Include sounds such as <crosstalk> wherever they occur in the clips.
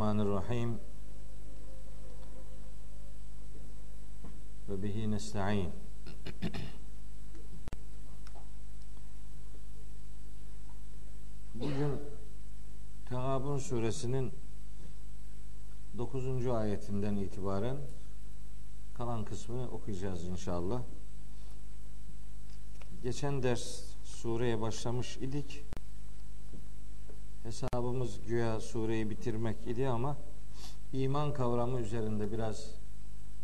Bismillahirrahmanirrahim. Ve bihi nesta'in. Bugün Tegabun suresinin 9. ayetinden itibaren kalan kısmını okuyacağız inşallah. Geçen ders sureye başlamış idik. Hesabımız güya sureyi bitirmek idi ama iman kavramı üzerinde biraz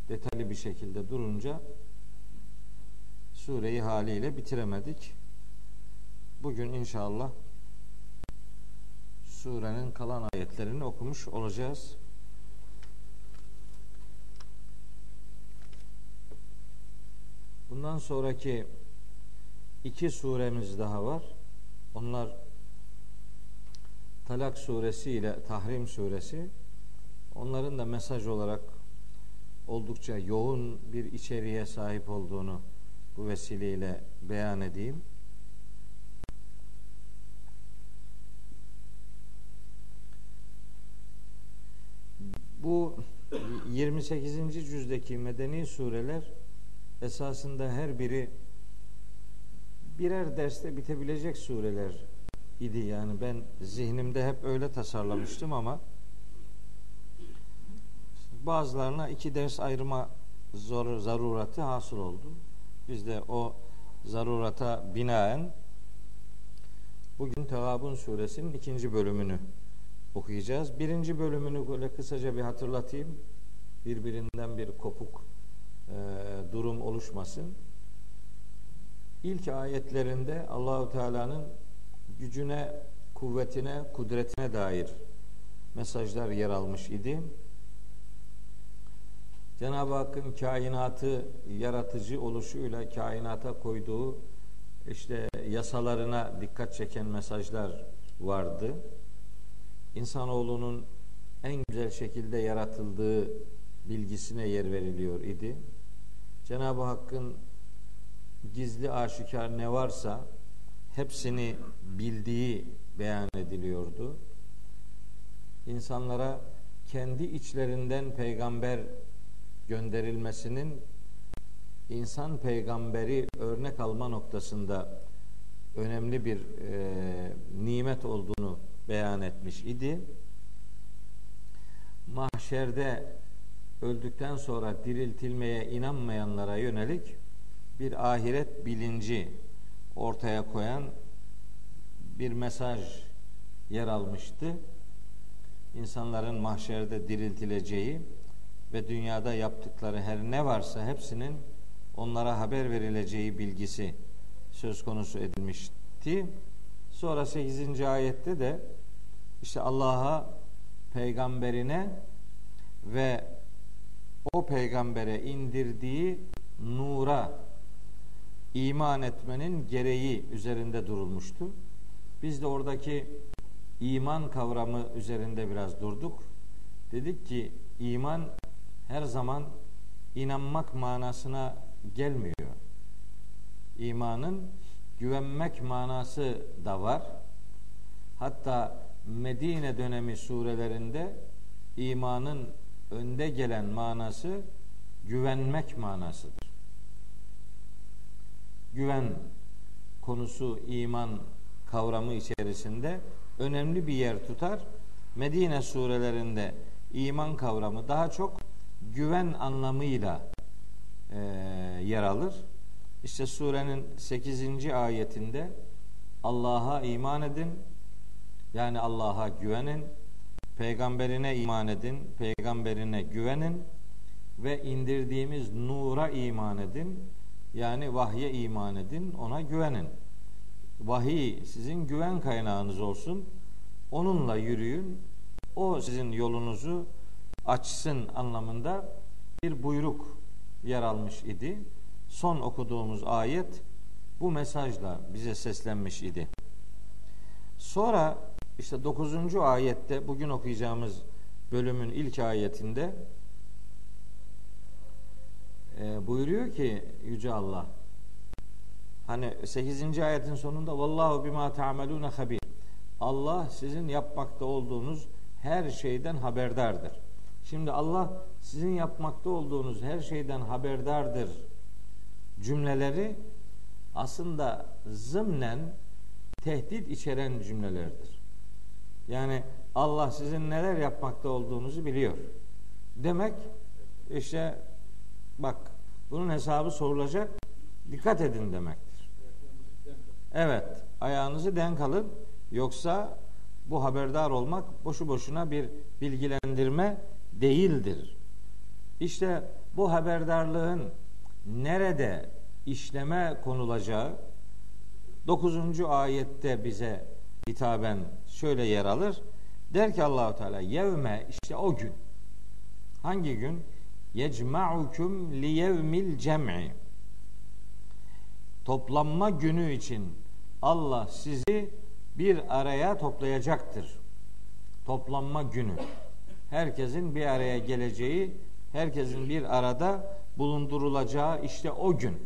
detaylı bir şekilde durunca sureyi haliyle bitiremedik. Bugün inşallah surenin kalan ayetlerini okumuş olacağız. Bundan sonraki iki suremiz daha var. Onlar Talak suresi ile Tahrim suresi. Onların da mesaj olarak oldukça yoğun bir içeriğe sahip olduğunu bu vesileyle beyan edeyim. Bu 28. cüzdeki medeni sureler esasında her biri birer derste bitebilecek sureler idi yani ben zihnimde hep öyle tasarlamıştım ama bazılarına iki ders ayırma zor, zaruratı hasıl oldu. Biz de o zarurata binaen bugün Tegabun suresinin ikinci bölümünü okuyacağız. Birinci bölümünü böyle kısaca bir hatırlatayım. Birbirinden bir kopuk e, durum oluşmasın. İlk ayetlerinde Allahu Teala'nın gücüne, kuvvetine, kudretine dair mesajlar yer almış idi. Cenab-ı Hakk'ın kainatı yaratıcı oluşuyla kainata koyduğu işte yasalarına dikkat çeken mesajlar vardı. İnsanoğlunun en güzel şekilde yaratıldığı bilgisine yer veriliyor idi. Cenab-ı Hakk'ın gizli aşikar ne varsa hepsini bildiği beyan ediliyordu. İnsanlara kendi içlerinden peygamber gönderilmesinin insan peygamberi örnek alma noktasında önemli bir e, nimet olduğunu beyan etmiş idi. Mahşerde öldükten sonra diriltilmeye inanmayanlara yönelik bir ahiret bilinci ortaya koyan bir mesaj yer almıştı. İnsanların mahşerde diriltileceği ve dünyada yaptıkları her ne varsa hepsinin onlara haber verileceği bilgisi söz konusu edilmişti. Sonra 8. ayette de işte Allah'a, peygamberine ve o peygambere indirdiği nura iman etmenin gereği üzerinde durulmuştu. Biz de oradaki iman kavramı üzerinde biraz durduk. Dedik ki iman her zaman inanmak manasına gelmiyor. İmanın güvenmek manası da var. Hatta Medine dönemi surelerinde imanın önde gelen manası güvenmek manasıdır. Güven konusu iman kavramı içerisinde önemli bir yer tutar. Medine surelerinde iman kavramı daha çok güven anlamıyla e, yer alır. İşte surenin 8. ayetinde Allah'a iman edin, yani Allah'a güvenin, peygamberine iman edin, peygamberine güvenin ve indirdiğimiz nura iman edin. Yani vahye iman edin, ona güvenin. Vahiy sizin güven kaynağınız olsun. Onunla yürüyün. O sizin yolunuzu açsın anlamında bir buyruk yer almış idi. Son okuduğumuz ayet bu mesajla bize seslenmiş idi. Sonra işte 9. ayette bugün okuyacağımız bölümün ilk ayetinde e, buyuruyor ki Yüce Allah hani 8. ayetin sonunda vallahu bima ta'melune habir Allah sizin yapmakta olduğunuz her şeyden haberdardır. Şimdi Allah sizin yapmakta olduğunuz her şeyden haberdardır cümleleri aslında zımnen tehdit içeren cümlelerdir. Yani Allah sizin neler yapmakta olduğunuzu biliyor. Demek işte bak bunun hesabı sorulacak. Dikkat edin demektir. Evet, ayağınızı denk alın. Yoksa bu haberdar olmak boşu boşuna bir bilgilendirme değildir. İşte bu haberdarlığın nerede işleme konulacağı 9. ayette bize hitaben şöyle yer alır. Der ki Allahu Teala yevme işte o gün. Hangi gün? Yecma'ukum li yevmil cem'i. Toplanma günü için Allah sizi bir araya toplayacaktır. Toplanma günü. Herkesin bir araya geleceği, herkesin bir arada bulundurulacağı işte o gün.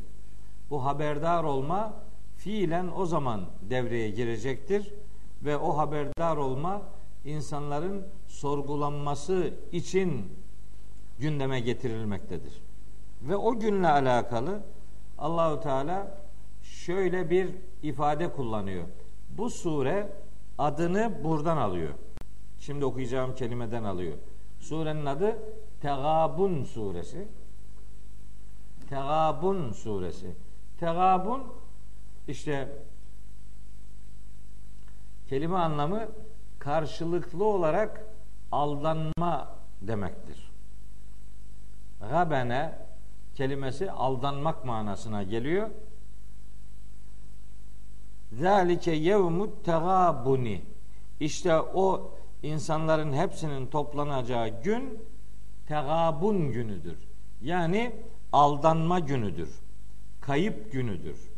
Bu haberdar olma fiilen o zaman devreye girecektir ve o haberdar olma insanların sorgulanması için gündeme getirilmektedir. Ve o günle alakalı Allahu Teala şöyle bir ifade kullanıyor. Bu sure adını buradan alıyor. Şimdi okuyacağım kelimeden alıyor. Surenin adı Tegabun suresi. Tegabun suresi. Tegabun işte kelime anlamı karşılıklı olarak aldanma demektir. Gabene kelimesi aldanmak manasına geliyor. Zalike yevmut tegabuni. İşte o insanların hepsinin toplanacağı gün tegabun günüdür. Yani aldanma günüdür. Kayıp günüdür.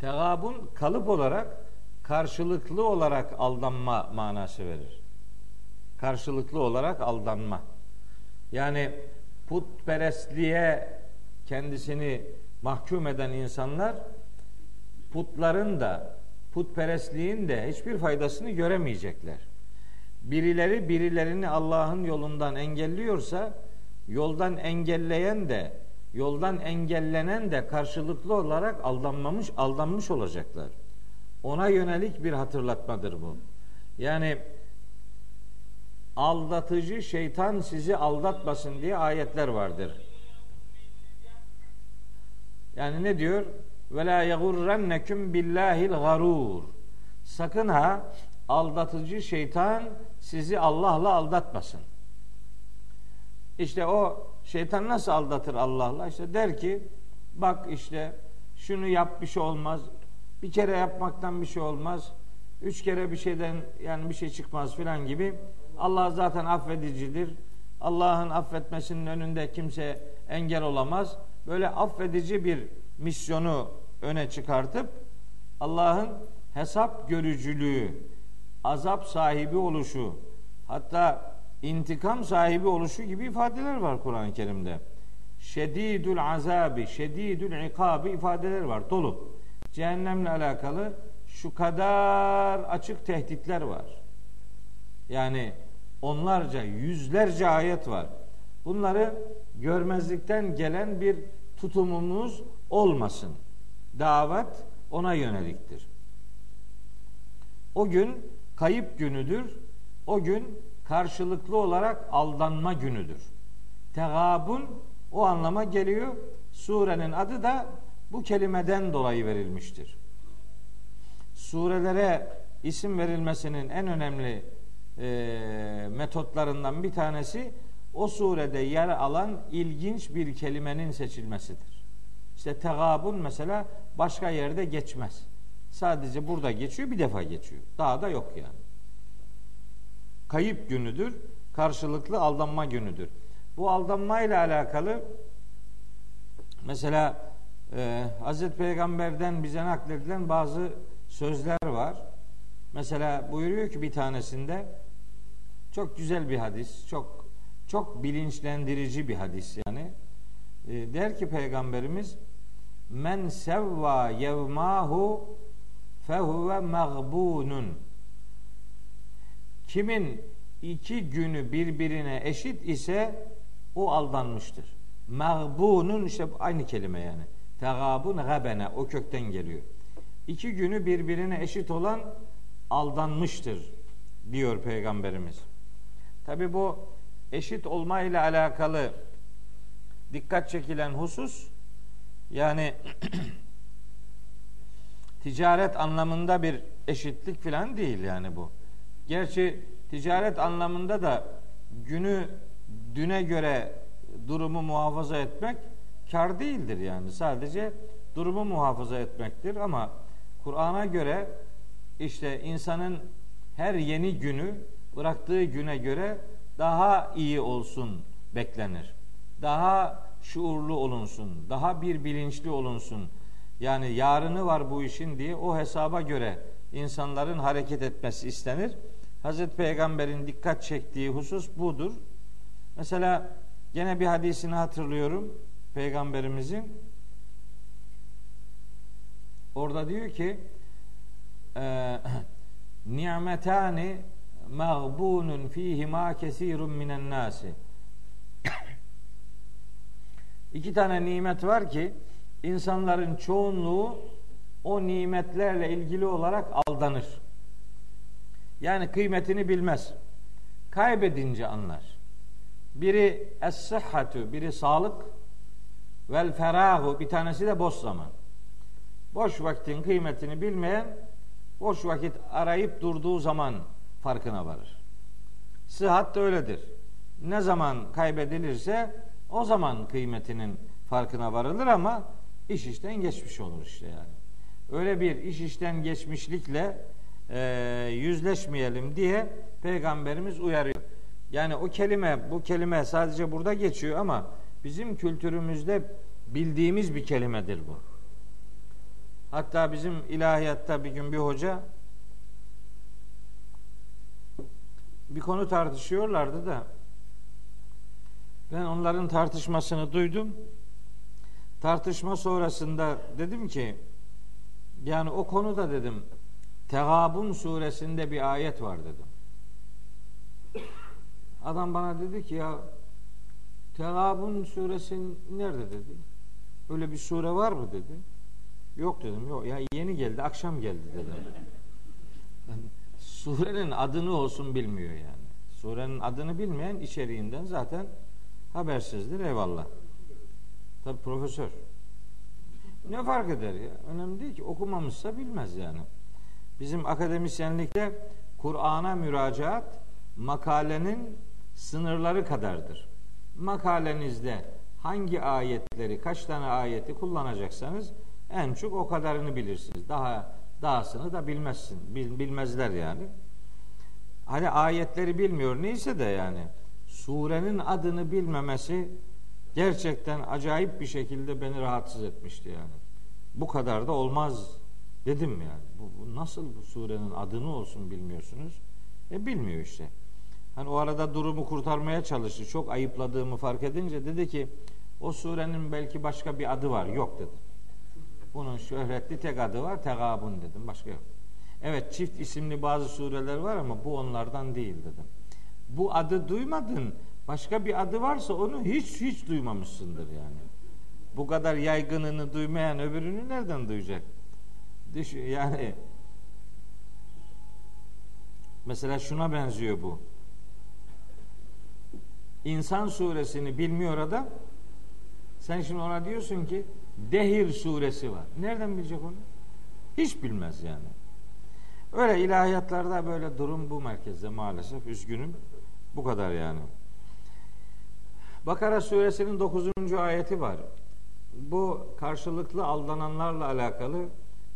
Tegabun kalıp olarak karşılıklı olarak aldanma manası verir. Karşılıklı olarak aldanma. Yani putperestliğe kendisini mahkum eden insanlar putların da putperestliğin de hiçbir faydasını göremeyecekler. Birileri birilerini Allah'ın yolundan engelliyorsa yoldan engelleyen de yoldan engellenen de karşılıklı olarak aldanmamış aldanmış olacaklar. Ona yönelik bir hatırlatmadır bu. Yani aldatıcı şeytan sizi aldatmasın diye ayetler vardır. Yani ne diyor? Ve la yagurrennekum billahil garur. Sakın ha aldatıcı şeytan sizi Allah'la aldatmasın. İşte o şeytan nasıl aldatır Allah'la? İşte der ki bak işte şunu yap bir şey olmaz. Bir kere yapmaktan bir şey olmaz. Üç kere bir şeyden yani bir şey çıkmaz filan gibi. Allah zaten affedicidir. Allah'ın affetmesinin önünde kimse engel olamaz. Böyle affedici bir misyonu öne çıkartıp Allah'ın hesap görücülüğü, azap sahibi oluşu, hatta intikam sahibi oluşu gibi ifadeler var Kur'an-ı Kerim'de. Şedidül azabi, şedidül ikabi ifadeler var dolu. Cehennemle alakalı şu kadar açık tehditler var. Yani onlarca, yüzlerce ayet var. Bunları görmezlikten gelen bir tutumumuz olmasın. Davet ona yöneliktir. O gün kayıp günüdür. O gün karşılıklı olarak aldanma günüdür. Tegabun o anlama geliyor. Surenin adı da bu kelimeden dolayı verilmiştir. Surelere isim verilmesinin en önemli e, metotlarından bir tanesi o surede yer alan ilginç bir kelimenin seçilmesidir. İşte tegabun mesela başka yerde geçmez. Sadece burada geçiyor bir defa geçiyor. Daha da yok yani. Kayıp günüdür. Karşılıklı aldanma günüdür. Bu aldanma ile alakalı mesela e, Hazreti Peygamber'den bize nakledilen bazı sözler var. Mesela buyuruyor ki bir tanesinde çok güzel bir hadis, çok çok bilinçlendirici bir hadis yani. E, der ki Peygamberimiz men sevva yevmahu fehuve mağbunun kimin iki günü birbirine eşit ise o aldanmıştır. Mağbunun işte aynı kelime yani. Tegabun gabene o kökten geliyor. İki günü birbirine eşit olan aldanmıştır diyor peygamberimiz. Tabi bu eşit olma ile alakalı dikkat çekilen husus yani <clears throat> ticaret anlamında bir eşitlik falan değil yani bu. Gerçi ticaret anlamında da günü düne göre durumu muhafaza etmek kar değildir yani. Sadece durumu muhafaza etmektir ama Kur'an'a göre işte insanın her yeni günü bıraktığı güne göre daha iyi olsun beklenir. Daha şuurlu olunsun, daha bir bilinçli olunsun. Yani yarını var bu işin diye o hesaba göre insanların hareket etmesi istenir. Hazreti Peygamber'in dikkat çektiği husus budur. Mesela gene bir hadisini hatırlıyorum Peygamberimizin. Orada diyor ki e, ni'metani mağbunun fihima kesirun minen nasi. İki tane nimet var ki insanların çoğunluğu o nimetlerle ilgili olarak aldanır. Yani kıymetini bilmez. Kaybedince anlar. Biri es-sıhhatu, biri sağlık vel ferahu, bir tanesi de boş zaman. Boş vaktin kıymetini bilmeyen boş vakit arayıp durduğu zaman farkına varır. Sıhhat da öyledir. Ne zaman kaybedilirse o zaman kıymetinin farkına varılır ama iş işten geçmiş olur işte yani. Öyle bir iş işten geçmişlikle e, yüzleşmeyelim diye peygamberimiz uyarıyor. Yani o kelime bu kelime sadece burada geçiyor ama bizim kültürümüzde bildiğimiz bir kelimedir bu. Hatta bizim ilahiyatta bir gün bir hoca bir konu tartışıyorlardı da ben onların tartışmasını duydum. Tartışma sonrasında dedim ki yani o konuda dedim Tegabun suresinde bir ayet var dedim. Adam bana dedi ki ya Tegabun suresi nerede dedi. Öyle bir sure var mı dedi. Yok dedim. Yok ya yeni geldi, akşam geldi dedim. Surenin adını olsun bilmiyor yani. Surenin adını bilmeyen içeriğinden zaten habersizdir. Eyvallah. Tabi profesör. Ne fark eder ya? Önemli değil ki. Okumamışsa bilmez yani. Bizim akademisyenlikte Kur'an'a müracaat makalenin sınırları kadardır. Makalenizde hangi ayetleri, kaç tane ayeti kullanacaksanız en çok o kadarını bilirsiniz. Daha dahasını da bilmezsin. bilmezler yani. Hani ayetleri bilmiyor neyse de yani surenin adını bilmemesi gerçekten acayip bir şekilde beni rahatsız etmişti yani. Bu kadar da olmaz dedim yani. Bu, bu nasıl bu surenin adını olsun bilmiyorsunuz? E bilmiyor işte. Hani o arada durumu kurtarmaya çalıştı. Çok ayıpladığımı fark edince dedi ki o surenin belki başka bir adı var. Yok dedim. Bunun şöhretli tek adı var. Tegabun dedim. Başka yok. Evet çift isimli bazı sureler var ama bu onlardan değil dedim. Bu adı duymadın. Başka bir adı varsa onu hiç hiç duymamışsındır yani. Bu kadar yaygınını duymayan öbürünü nereden duyacak? Düşün, yani mesela şuna benziyor bu. İnsan suresini bilmiyor adam. Sen şimdi ona diyorsun ki Dehir suresi var. Nereden bilecek onu? Hiç bilmez yani. Öyle ilahiyatlarda böyle durum bu merkezde maalesef. Üzgünüm. Bu kadar yani. Bakara suresinin 9. ayeti var. Bu karşılıklı aldananlarla alakalı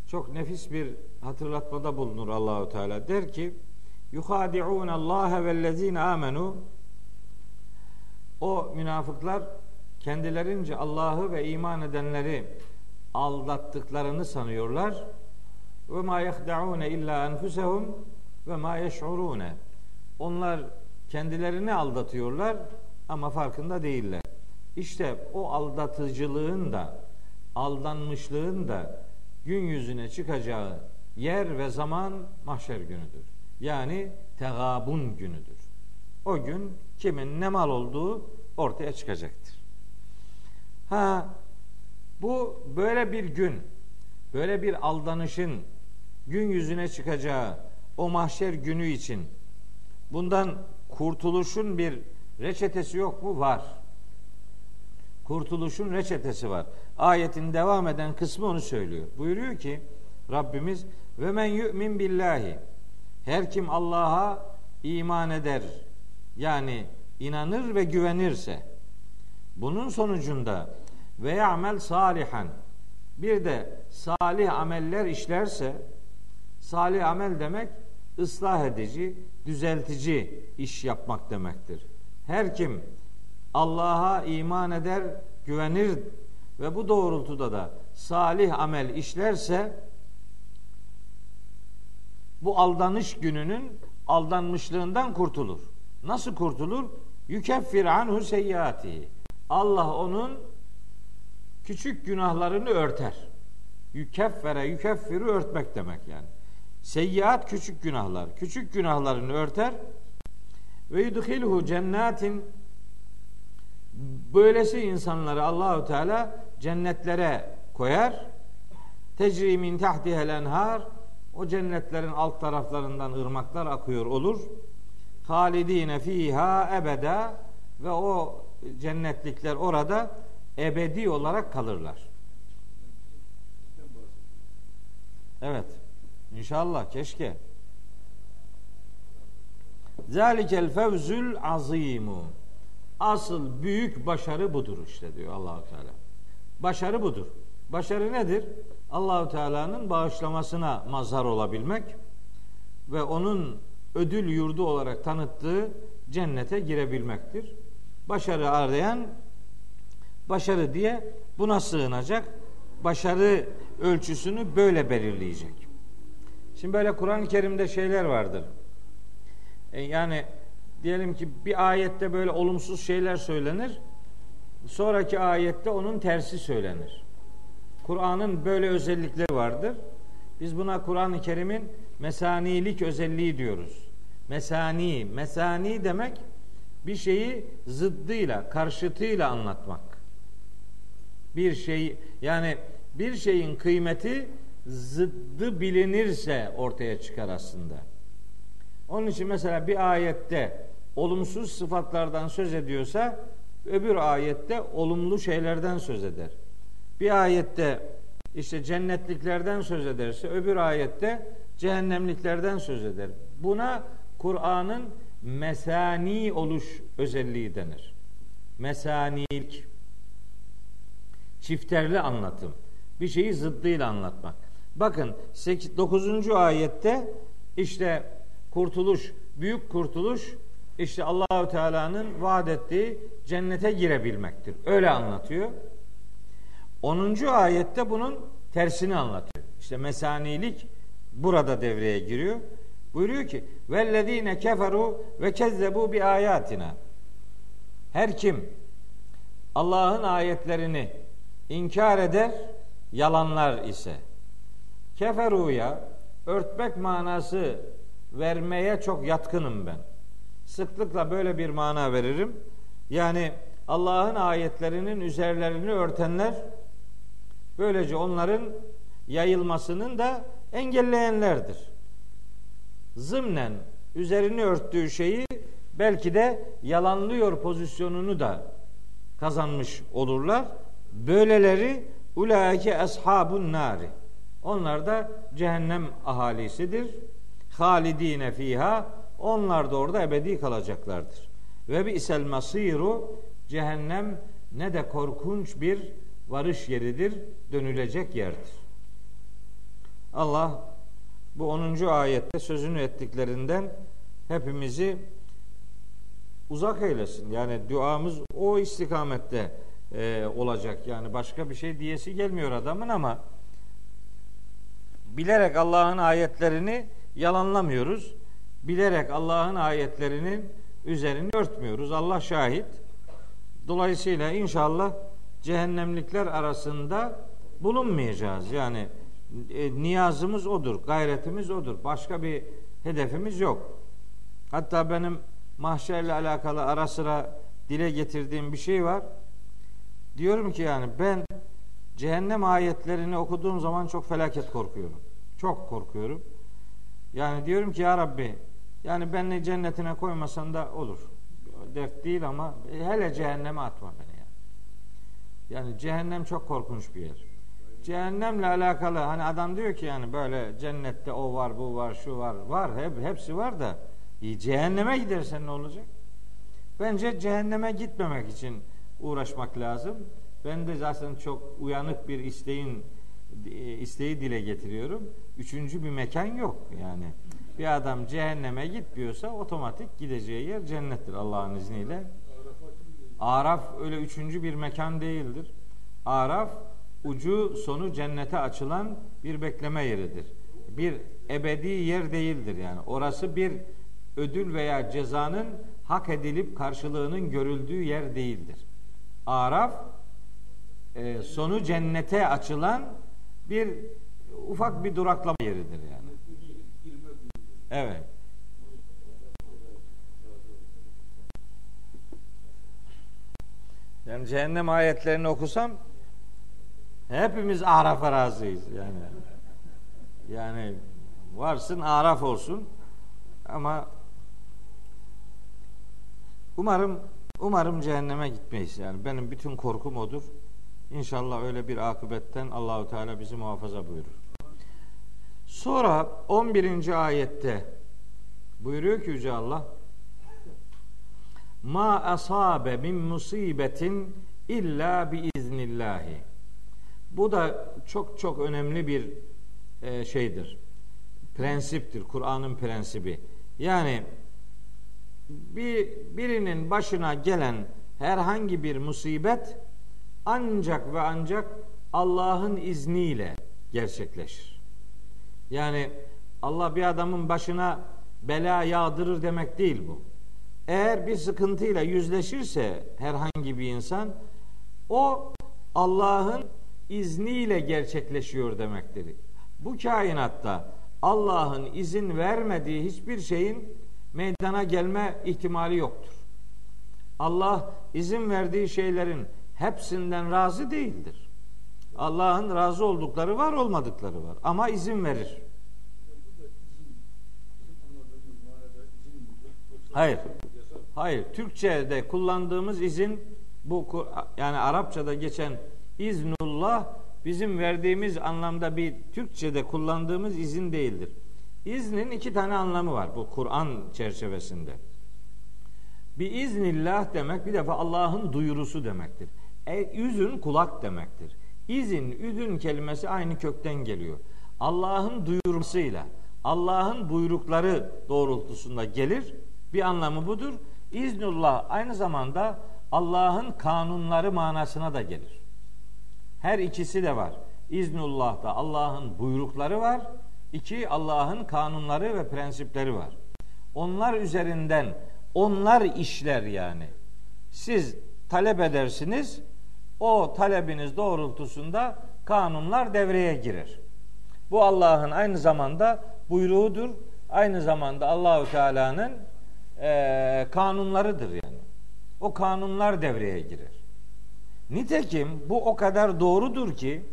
çok nefis bir hatırlatmada bulunur Allahu Teala. Der ki: "Yuhadi'un Allah vellezine amenu" O münafıklar kendilerince Allah'ı ve iman edenleri aldattıklarını sanıyorlar. Ve ma yahdaun illa enfusehum ve ma yeş'urune. Onlar kendilerini aldatıyorlar ama farkında değiller. İşte o aldatıcılığın da aldanmışlığın da gün yüzüne çıkacağı yer ve zaman mahşer günüdür. Yani tegabun günüdür. o gün kimin ne mal olduğu ortaya çıkacaktır. Ha bu böyle bir gün, böyle bir aldanışın gün yüzüne çıkacağı o mahşer günü için bundan kurtuluşun bir reçetesi yok mu? Var. Kurtuluşun reçetesi var. Ayetin devam eden kısmı onu söylüyor. Buyuruyor ki Rabbimiz ve men yu'min billahi her kim Allah'a iman eder yani inanır ve güvenirse bunun sonucunda ve ya'mel salihan bir de salih ameller işlerse salih amel demek ıslah edici, düzeltici iş yapmak demektir. Her kim Allah'a iman eder, güvenir ve bu doğrultuda da salih amel işlerse bu aldanış gününün aldanmışlığından kurtulur. Nasıl kurtulur? Yükeffir anhu seyyiatihi. Allah onun küçük günahlarını örter. Yükeffere, yükeffiru örtmek demek yani. Seyyiat küçük günahlar. Küçük günahlarını örter. Ve yudhilhu cennetin böylesi insanları Allahu Teala cennetlere koyar. Tecri min tahtihel enhar o cennetlerin alt taraflarından ırmaklar akıyor olur. Halidine fiha ebeda ve o cennetlikler orada ebedi olarak kalırlar. Evet. İnşallah keşke. Zalikel fevzül azimu. Asıl büyük başarı budur işte diyor Allahu Teala. Başarı budur. Başarı nedir? Allahu Teala'nın bağışlamasına mazhar olabilmek ve onun ödül yurdu olarak tanıttığı cennete girebilmektir. Başarı arayan başarı diye buna sığınacak. Başarı ölçüsünü böyle belirleyecek. Şimdi böyle Kur'an-ı Kerim'de şeyler vardır. E yani diyelim ki bir ayette böyle olumsuz şeyler söylenir. Sonraki ayette onun tersi söylenir. Kur'an'ın böyle özellikleri vardır. Biz buna Kur'an-ı Kerim'in mesanilik özelliği diyoruz. Mesani, mesani demek bir şeyi zıddıyla, karşıtıyla anlatmak. Bir şey yani bir şeyin kıymeti zıddı bilinirse ortaya çıkar aslında. Onun için mesela bir ayette olumsuz sıfatlardan söz ediyorsa öbür ayette olumlu şeylerden söz eder. Bir ayette işte cennetliklerden söz ederse öbür ayette cehennemliklerden söz eder. Buna Kur'an'ın mesani oluş özelliği denir. Mesanilik. Çifterli anlatım. Bir şeyi zıddıyla anlatmak. Bakın 9. ayette işte kurtuluş, büyük kurtuluş işte Allahu Teala'nın vaat ettiği cennete girebilmektir. Öyle anlatıyor. 10. ayette bunun tersini anlatıyor. İşte mesanilik burada devreye giriyor. Buyuruyor ki vellezine keferu ve kezzebu bi ayatina. Her kim Allah'ın ayetlerini inkar eder, yalanlar ise keferuya örtmek manası vermeye çok yatkınım ben. Sıklıkla böyle bir mana veririm. Yani Allah'ın ayetlerinin üzerlerini örtenler böylece onların yayılmasının da engelleyenlerdir. Zımnen üzerini örttüğü şeyi belki de yalanlıyor pozisyonunu da kazanmış olurlar. Böyleleri ulaike ashabun nari. Onlar da cehennem ahalisidir. Halidine fiha. Onlar da orada ebedi kalacaklardır. Ve bi isel masiru cehennem ne de korkunç bir varış yeridir, dönülecek yerdir. Allah bu 10. ayette sözünü ettiklerinden hepimizi uzak eylesin. Yani duamız o istikamette e, olacak. Yani başka bir şey diyesi gelmiyor adamın ama bilerek Allah'ın ayetlerini yalanlamıyoruz. Bilerek Allah'ın ayetlerinin üzerini örtmüyoruz. Allah şahit. Dolayısıyla inşallah cehennemlikler arasında bulunmayacağız. Yani e, niyazımız odur, gayretimiz odur. Başka bir hedefimiz yok. Hatta benim mahşerle alakalı ara sıra dile getirdiğim bir şey var. Diyorum ki yani ben cehennem ayetlerini okuduğum zaman çok felaket korkuyorum. Çok korkuyorum. Yani diyorum ki ya Rabbi yani beni cennetine koymasan da olur. Dert değil ama hele cehenneme atma beni yani. Yani cehennem çok korkunç bir yer. Cehennemle alakalı hani adam diyor ki yani böyle cennette o var bu var şu var var hep hepsi var da cehenneme gidersen ne olacak? Bence cehenneme gitmemek için uğraşmak lazım. Ben de zaten çok uyanık bir isteğin isteği dile getiriyorum. Üçüncü bir mekan yok yani. Bir adam cehenneme gitmiyorsa otomatik gideceği yer cennettir Allah'ın izniyle. Araf öyle üçüncü bir mekan değildir. Araf ucu sonu cennete açılan bir bekleme yeridir. Bir ebedi yer değildir yani. Orası bir ödül veya cezanın hak edilip karşılığının görüldüğü yer değildir. Araf e, sonu cennete açılan bir ufak bir duraklama yeridir yani. Evet. Yani cehennem ayetlerini okusam hepimiz Araf'a razıyız yani. Yani varsın Araf olsun ama umarım umarım cehenneme gitmeyiz yani. Benim bütün korkum odur. İnşallah öyle bir akıbetten Allahu Teala bizi muhafaza buyurur. Sonra 11. ayette buyuruyor ki Yüce Allah Ma asabe min musibetin illa bi iznillahi. Bu da çok çok önemli bir e, şeydir. Prensiptir. Kur'an'ın prensibi. Yani bir birinin başına gelen herhangi bir musibet ancak ve ancak Allah'ın izniyle gerçekleşir. Yani Allah bir adamın başına bela yağdırır demek değil bu. Eğer bir sıkıntıyla yüzleşirse herhangi bir insan o Allah'ın izniyle gerçekleşiyor demektir. Bu kainatta Allah'ın izin vermediği hiçbir şeyin meydana gelme ihtimali yoktur. Allah izin verdiği şeylerin hepsinden razı değildir. Allah'ın razı oldukları var, olmadıkları var. Ama izin verir. Hayır. Hayır. Türkçe'de kullandığımız izin bu yani Arapçada geçen iznullah bizim verdiğimiz anlamda bir Türkçe'de kullandığımız izin değildir. İznin iki tane anlamı var bu Kur'an çerçevesinde. Bir iznillah demek bir defa Allah'ın duyurusu demektir. E, üzün kulak demektir. İzin, üzün kelimesi aynı kökten geliyor. Allah'ın duyurmasıyla, Allah'ın buyrukları doğrultusunda gelir. Bir anlamı budur. İznullah aynı zamanda Allah'ın kanunları manasına da gelir. Her ikisi de var. İznullah'ta Allah'ın buyrukları var. İki Allah'ın kanunları ve prensipleri var. Onlar üzerinden onlar işler yani. Siz talep edersiniz. O talebiniz doğrultusunda kanunlar devreye girer. Bu Allah'ın aynı zamanda buyruğudur. Aynı zamanda Allahü Teala'nın e, kanunlarıdır yani. O kanunlar devreye girer. Nitekim bu o kadar doğrudur ki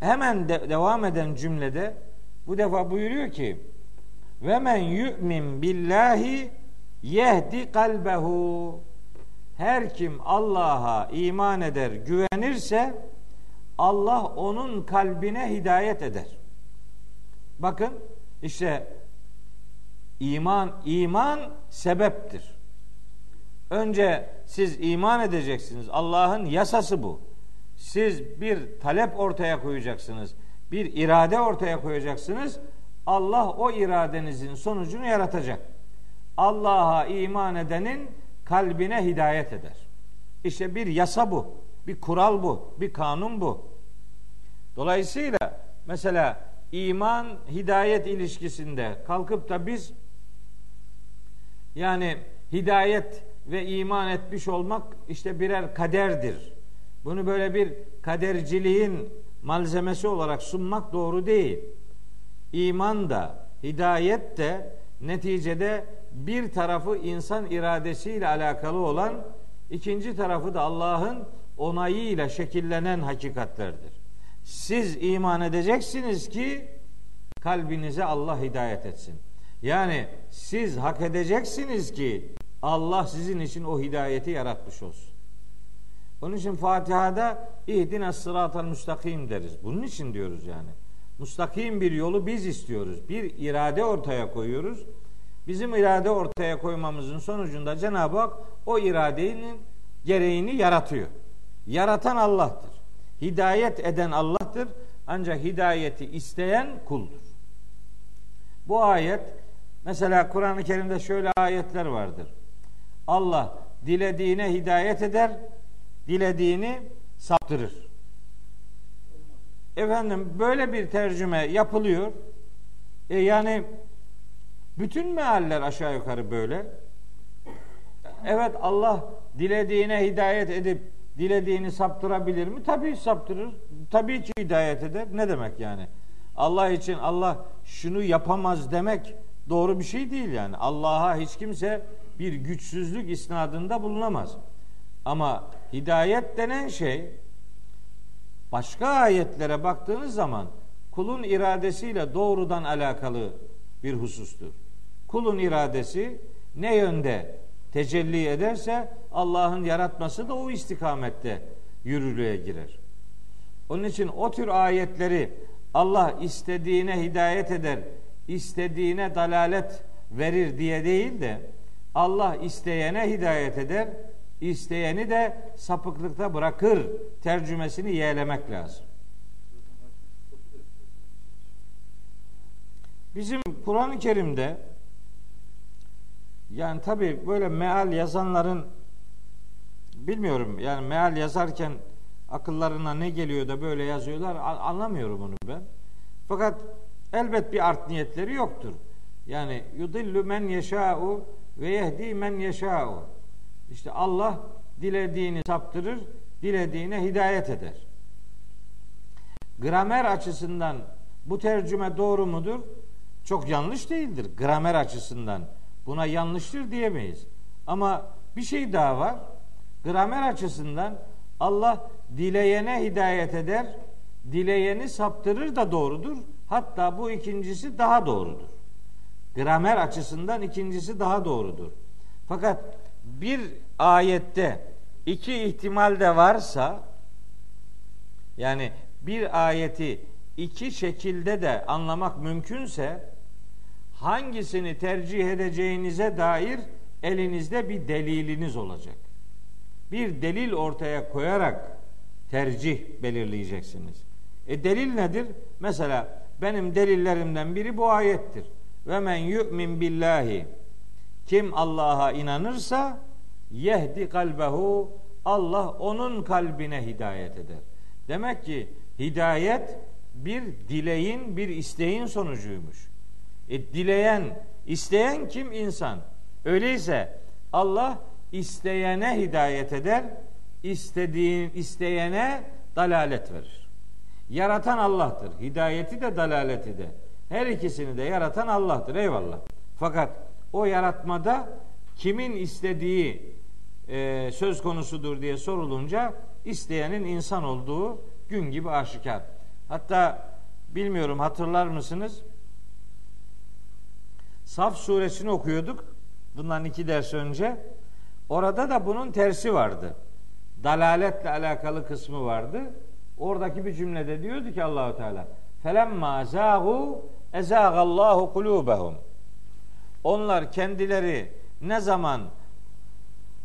hemen de, devam eden cümlede bu defa buyuruyor ki ve men yu'min billahi yehdi kalbehu her kim Allah'a iman eder, güvenirse Allah onun kalbine hidayet eder. Bakın işte iman iman sebeptir. Önce siz iman edeceksiniz. Allah'ın yasası bu. Siz bir talep ortaya koyacaksınız. Bir irade ortaya koyacaksınız. Allah o iradenizin sonucunu yaratacak. Allah'a iman edenin kalbine hidayet eder. İşte bir yasa bu, bir kural bu, bir kanun bu. Dolayısıyla mesela iman hidayet ilişkisinde kalkıp da biz yani hidayet ve iman etmiş olmak işte birer kaderdir. Bunu böyle bir kaderciliğin malzemesi olarak sunmak doğru değil. İman da, hidayet de neticede bir tarafı insan iradesiyle alakalı olan, ikinci tarafı da Allah'ın onayıyla şekillenen hakikatlerdir. Siz iman edeceksiniz ki kalbinize Allah hidayet etsin. Yani siz hak edeceksiniz ki Allah sizin için o hidayeti yaratmış olsun. Onun için Fatiha'da ihdine sıratal müstakim deriz. Bunun için diyoruz yani. Mustakim bir yolu biz istiyoruz. Bir irade ortaya koyuyoruz. Bizim irade ortaya koymamızın sonucunda Cenab-ı Hak o iradenin gereğini yaratıyor. Yaratan Allah'tır. Hidayet eden Allah'tır. Ancak hidayeti isteyen kuldur. Bu ayet mesela Kur'an-ı Kerim'de şöyle ayetler vardır. Allah dilediğine hidayet eder, dilediğini saptırır. Efendim böyle bir tercüme yapılıyor. E yani bütün mealler aşağı yukarı böyle. Evet Allah dilediğine hidayet edip dilediğini saptırabilir mi? Tabii saptırır. Tabii ki hidayet eder. Ne demek yani? Allah için Allah şunu yapamaz demek doğru bir şey değil yani. Allah'a hiç kimse bir güçsüzlük isnadında bulunamaz. Ama hidayet denen şey başka ayetlere baktığınız zaman kulun iradesiyle doğrudan alakalı bir husustur. Kulun iradesi ne yönde tecelli ederse Allah'ın yaratması da o istikamette yürürlüğe girer. Onun için o tür ayetleri Allah istediğine hidayet eder, istediğine dalalet verir diye değil de Allah isteyene hidayet eder, isteyeni de sapıklıkta bırakır tercümesini yeğlemek lazım. Bizim Kur'an-ı Kerim'de yani tabi böyle meal yazanların bilmiyorum yani meal yazarken akıllarına ne geliyor da böyle yazıyorlar anlamıyorum onu ben. Fakat elbet bir art niyetleri yoktur. Yani yudillu men yeşâ'u ve yehdi men yeşâ'u. İşte Allah dilediğini saptırır, dilediğine hidayet eder. Gramer açısından bu tercüme doğru mudur? Çok yanlış değildir gramer açısından. Buna yanlıştır diyemeyiz. Ama bir şey daha var. Gramer açısından Allah dileyene hidayet eder, dileyeni saptırır da doğrudur. Hatta bu ikincisi daha doğrudur. Gramer açısından ikincisi daha doğrudur. Fakat bir ayette iki ihtimal de varsa yani bir ayeti iki şekilde de anlamak mümkünse hangisini tercih edeceğinize dair elinizde bir deliliniz olacak. Bir delil ortaya koyarak tercih belirleyeceksiniz. E delil nedir? Mesela benim delillerimden biri bu ayettir. Ve men yu'min billahi kim Allah'a inanırsa yehdi kalbehu Allah onun kalbine hidayet eder. Demek ki hidayet bir dileğin, bir isteğin sonucuymuş. E, dileyen, isteyen kim? insan. Öyleyse Allah isteyene hidayet eder, istediğin isteyene dalalet verir. Yaratan Allah'tır. Hidayeti de dalaleti de. Her ikisini de yaratan Allah'tır. Eyvallah. Fakat o yaratmada kimin istediği e, söz konusudur diye sorulunca isteyenin insan olduğu gün gibi aşikar. Hatta bilmiyorum hatırlar mısınız? Saf suresini okuyorduk. Bundan iki ders önce. Orada da bunun tersi vardı. Dalaletle alakalı kısmı vardı. Oradaki bir cümlede diyordu ki Allahu Teala felemma zâhu ezâgallahu kulûbehum onlar kendileri ne zaman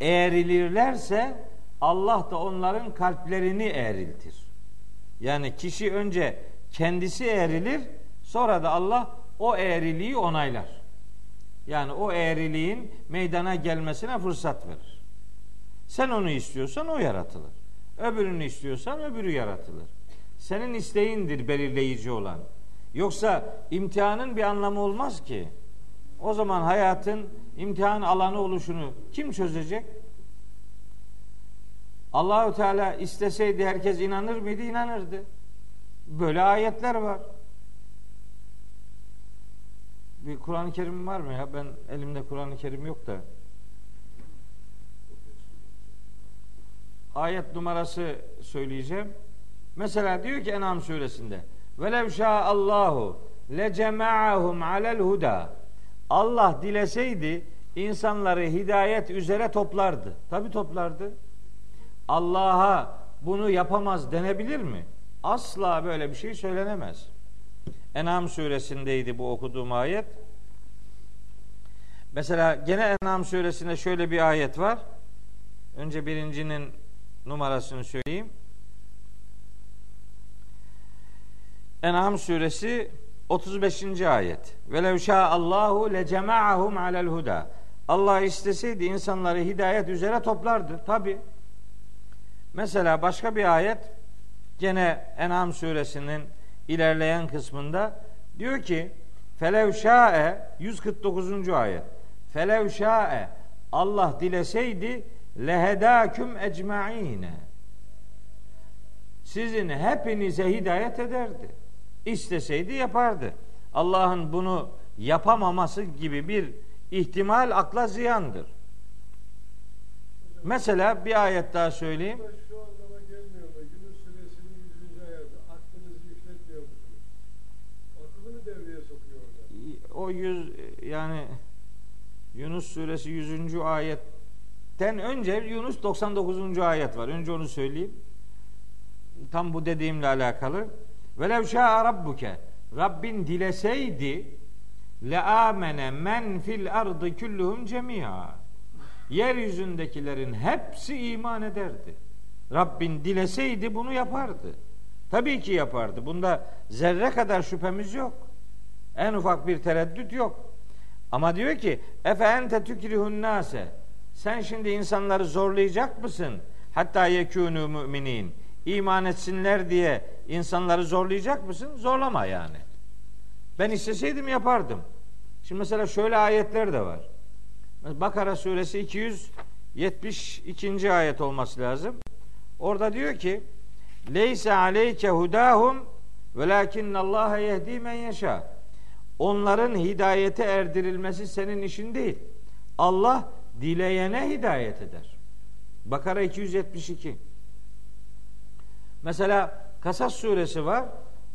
eğrilirlerse Allah da onların kalplerini eğriltir. Yani kişi önce kendisi eğrilir, sonra da Allah o eğriliği onaylar. Yani o eğriliğin meydana gelmesine fırsat verir. Sen onu istiyorsan o yaratılır. Öbürünü istiyorsan öbürü yaratılır. Senin isteğindir belirleyici olan. Yoksa imtihanın bir anlamı olmaz ki. O zaman hayatın imtihan alanı oluşunu kim çözecek? Allahü Teala isteseydi herkes inanır mıydı? İnanırdı. Böyle ayetler var. bir Kur'an-ı Kerim var mı ya? Ben elimde Kur'an-ı Kerim yok da. Ayet numarası söyleyeceğim. Mesela diyor ki En'am suresinde Velev Allahu le cema'ahum alel huda. Allah dileseydi insanları hidayet üzere toplardı. Tabi toplardı. Allah'a bunu yapamaz denebilir mi? Asla böyle bir şey söylenemez. En'am suresindeydi bu okuduğum ayet. Mesela gene En'am suresinde şöyle bir ayet var. Önce birincinin numarasını söyleyeyim. En'am suresi 35. ayet. Velev Allahu le cema'ahum alel huda. Allah isteseydi insanları hidayet üzere toplardı. Tabi. Mesela başka bir ayet gene En'am suresinin ilerleyen kısmında diyor ki Felev şa'e 149. ayet. Felev Allah dileseydi lehedâküm ecma'ine. Sizin hepinize hidayet ederdi. İsteseydi yapardı. Allah'ın bunu yapamaması gibi bir ihtimal akla ziyandır. Mesela bir ayet daha söyleyeyim. O yüz yani Yunus suresi 100. ayetten önce Yunus 99. ayet var. Önce onu söyleyeyim. Tam bu dediğimle alakalı. Velev şa'a rabbuke Rabbin dileseydi le amene men fil ardı kulluhum cemia. Yeryüzündekilerin hepsi iman ederdi. Rabbin dileseydi bunu yapardı. Tabii ki yapardı. Bunda zerre kadar şüphemiz yok. En ufak bir tereddüt yok. Ama diyor ki efe ente tükrihun nase. Sen şimdi insanları zorlayacak mısın? Hatta yekûnû müminin. İman etsinler diye insanları zorlayacak mısın? Zorlama yani. Ben isteseydim yapardım. Şimdi mesela şöyle ayetler de var. Bakara suresi 272. ayet olması lazım. Orada diyor ki Leyse aleyke hudahum velakinne Allah yehdi men yeşâ onların hidayete erdirilmesi senin işin değil. Allah dileyene hidayet eder. Bakara 272. Mesela Kasas suresi var.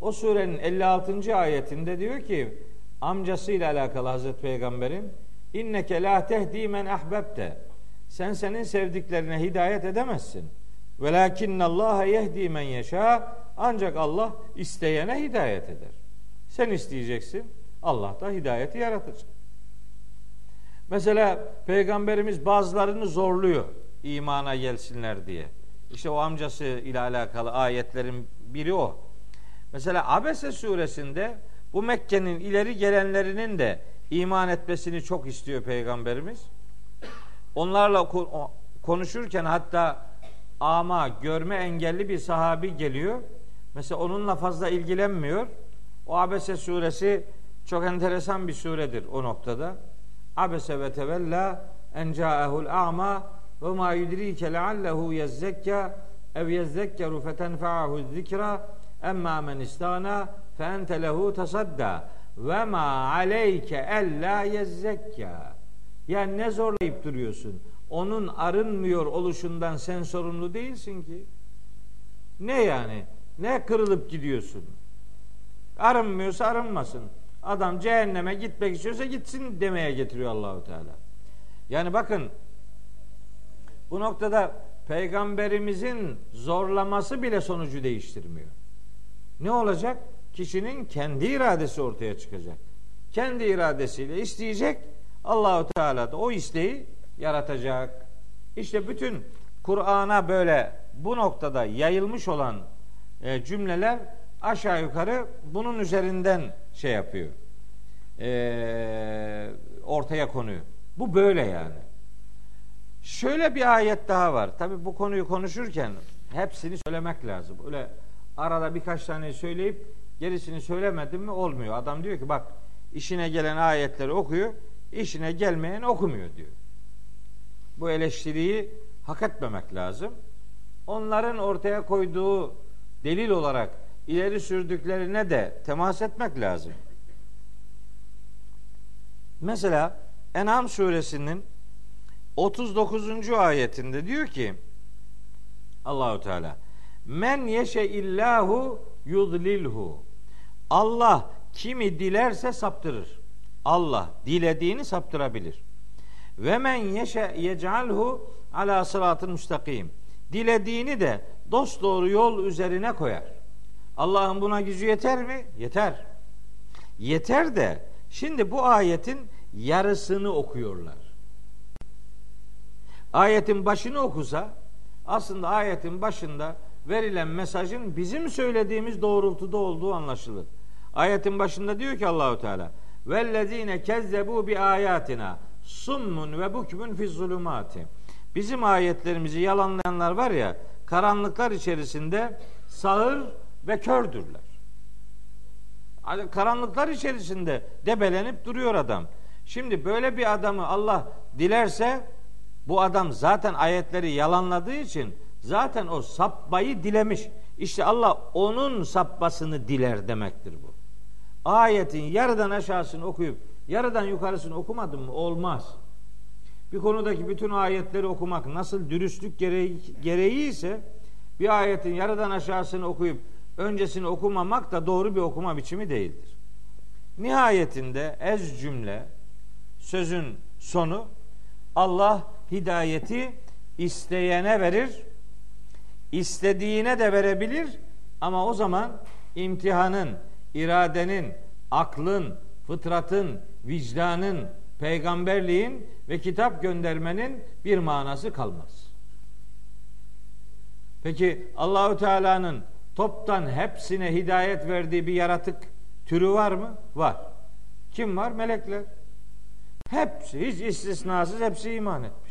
O surenin 56. ayetinde diyor ki amcasıyla alakalı Hazreti Peygamber'in inneke la tehdi men ahbebte sen senin sevdiklerine hidayet edemezsin. Velakinne Allah yehdi men yeşâ ancak Allah isteyene hidayet eder. Sen isteyeceksin. Allah da hidayeti yaratacak. Mesela peygamberimiz bazılarını zorluyor imana gelsinler diye. İşte o amcası ile alakalı ayetlerin biri o. Mesela Abese suresinde bu Mekke'nin ileri gelenlerinin de iman etmesini çok istiyor peygamberimiz. Onlarla konuşurken hatta ama görme engelli bir sahabi geliyor. Mesela onunla fazla ilgilenmiyor. O Abese suresi çok enteresan bir suredir o noktada. Abese ve tevella en ca'ehul a'ma ve ma yudrike leallehu yezzekka ev yezzekkeru fetenfa'ahu zikra emma men istana fe ente lehu tasadda ve ma aleyke ella yezzekka yani ne zorlayıp duruyorsun? Onun arınmıyor oluşundan sen sorumlu değilsin ki. Ne yani? Ne kırılıp gidiyorsun? Arınmıyorsa arınmasın. Adam cehenneme gitmek istiyorsa gitsin demeye getiriyor Allahu Teala. Yani bakın bu noktada peygamberimizin zorlaması bile sonucu değiştirmiyor. Ne olacak? Kişinin kendi iradesi ortaya çıkacak. Kendi iradesiyle isteyecek. Allahu Teala da o isteği yaratacak. İşte bütün Kur'an'a böyle bu noktada yayılmış olan e, cümleler aşağı yukarı bunun üzerinden şey yapıyor. E, ortaya konuyor. Bu böyle yani. Şöyle bir ayet daha var. Tabi bu konuyu konuşurken hepsini söylemek lazım. Öyle arada birkaç tane söyleyip gerisini söylemedim mi olmuyor. Adam diyor ki bak işine gelen ayetleri okuyor, işine gelmeyen okumuyor diyor. Bu eleştiriyi hak etmemek lazım. Onların ortaya koyduğu delil olarak ileri sürdüklerine de temas etmek lazım. Mesela En'am suresinin 39. ayetinde diyor ki Allahu Teala Men yeşe illahu yudlilhu Allah kimi dilerse saptırır. Allah dilediğini saptırabilir. Ve men yeşe yec'alhu ala sıratın müstakim. Dilediğini de dost doğru yol üzerine koyar. Allah'ın buna gücü yeter mi? Yeter. Yeter de şimdi bu ayetin yarısını okuyorlar. Ayetin başını okusa aslında ayetin başında verilen mesajın bizim söylediğimiz doğrultuda olduğu anlaşılır. Ayetin başında diyor ki Allahu Teala vellezine kezzebu bi ayatina summun ve bukmun fi zulumati. Bizim ayetlerimizi yalanlayanlar var ya karanlıklar içerisinde sağır ve kördürler. Karanlıklar içerisinde debelenip duruyor adam. Şimdi böyle bir adamı Allah dilerse bu adam zaten ayetleri yalanladığı için zaten o sapmayı dilemiş. İşte Allah onun sapmasını diler demektir bu. Ayetin yarıdan aşağısını okuyup yarıdan yukarısını okumadın mı? Olmaz. Bir konudaki bütün ayetleri okumak nasıl dürüstlük gereği, gereği ise bir ayetin yarıdan aşağısını okuyup öncesini okumamak da doğru bir okuma biçimi değildir. Nihayetinde ez cümle sözün sonu Allah hidayeti isteyene verir, istediğine de verebilir ama o zaman imtihanın, iradenin, aklın, fıtratın, vicdanın, peygamberliğin ve kitap göndermenin bir manası kalmaz. Peki Allahü Teala'nın toptan hepsine hidayet verdiği bir yaratık türü var mı? Var. Kim var? Melekler. Hepsi hiç istisnasız hepsi iman etmiş.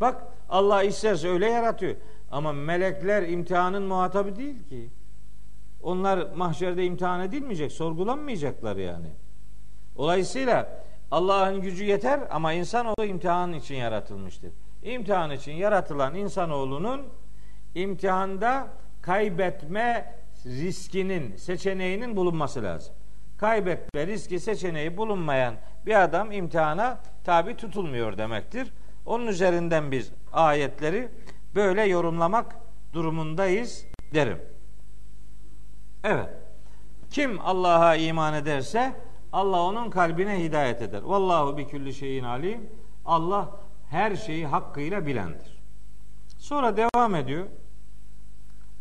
Bak Allah isterse öyle yaratıyor. Ama melekler imtihanın muhatabı değil ki. Onlar mahşerde imtihan edilmeyecek, sorgulanmayacaklar yani. Dolayısıyla Allah'ın gücü yeter ama insanoğlu imtihan için yaratılmıştır. İmtihan için yaratılan insanoğlunun imtihanda kaybetme riskinin, seçeneğinin bulunması lazım. Kaybetme riski seçeneği bulunmayan bir adam imtihana tabi tutulmuyor demektir. Onun üzerinden biz ayetleri böyle yorumlamak durumundayız derim. Evet. Kim Allah'a iman ederse Allah onun kalbine hidayet eder. Vallahu bi külli şeyin alim. Allah her şeyi hakkıyla bilendir. Sonra devam ediyor.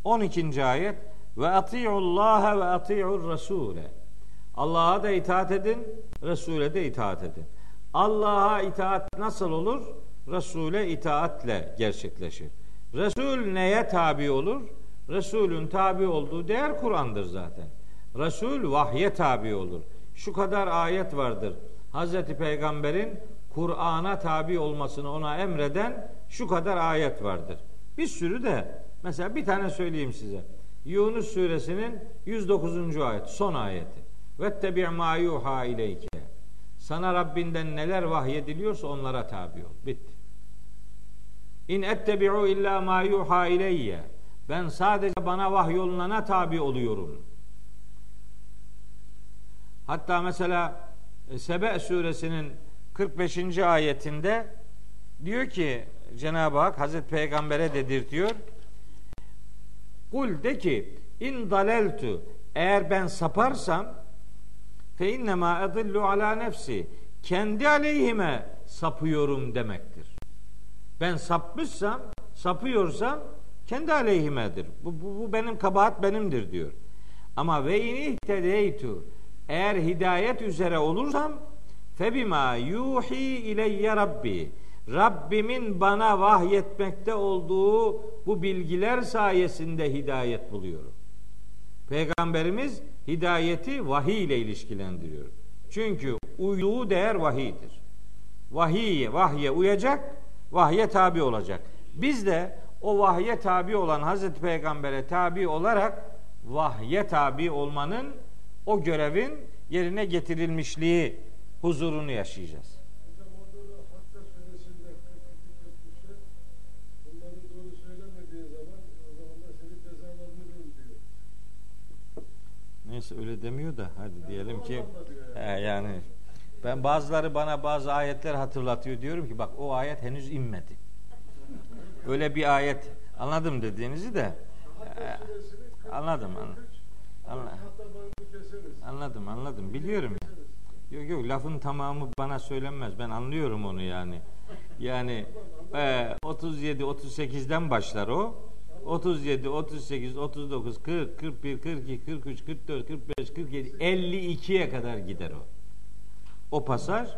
12. ayet ve atiullaha ve atiur rasule. Allah'a da itaat edin, Resul'e de itaat edin. Allah'a itaat nasıl olur? Resul'e itaatle gerçekleşir. Resul neye tabi olur? Resulün tabi olduğu değer Kur'an'dır zaten. Resul vahye tabi olur. Şu kadar ayet vardır. Hazreti Peygamber'in Kur'an'a tabi olmasını ona emreden şu kadar ayet vardır. Bir sürü de mesela bir tane söyleyeyim size. Yunus suresinin 109. ayet son ayeti. Vettebi' ma yuha ileyke. Sana Rabbinden neler vahyediliyorsa onlara tabi ol. Bitti. İn ettebi'u illa ma yuha ileyye. Ben sadece bana vahyolunana tabi oluyorum. Hatta mesela e, Sebe suresinin 45. ayetinde diyor ki Cenab-ı Hak Hazreti Peygamber'e dedirtiyor. Kul de ki in daleltu eğer ben saparsam fe innema edillu ala nefsi kendi aleyhime sapıyorum demektir. Ben sapmışsam, sapıyorsam kendi aleyhimedir. Bu, bu, bu benim kabahat benimdir diyor. Ama ve in ihtedeytu eğer hidayet üzere olursam febima yuhi ileyye rabbi Rabbimin bana vahyetmekte olduğu bu bilgiler sayesinde hidayet buluyorum. Peygamberimiz hidayeti vahiy ile ilişkilendiriyor. Çünkü uyduğu değer vahiydir. Vahiye, vahye uyacak, vahye tabi olacak. Biz de o vahye tabi olan Hazreti Peygamber'e tabi olarak vahye tabi olmanın o görevin yerine getirilmişliği huzurunu yaşayacağız. Neyse öyle demiyor da hadi diyelim ki he, yani Ben bazıları bana bazı ayetler hatırlatıyor. Diyorum ki bak o ayet henüz inmedi. Öyle bir ayet anladım dediğinizi de e, anladım anladım. Anladım anladım biliyorum. Yok yok lafın tamamı bana söylenmez. Ben anlıyorum onu yani. Yani e, 37 38'den başlar o. 37, 38, 39, 40, 41, 42, 43, 44, 45, 47, 52'ye kadar gider o. O pasaj.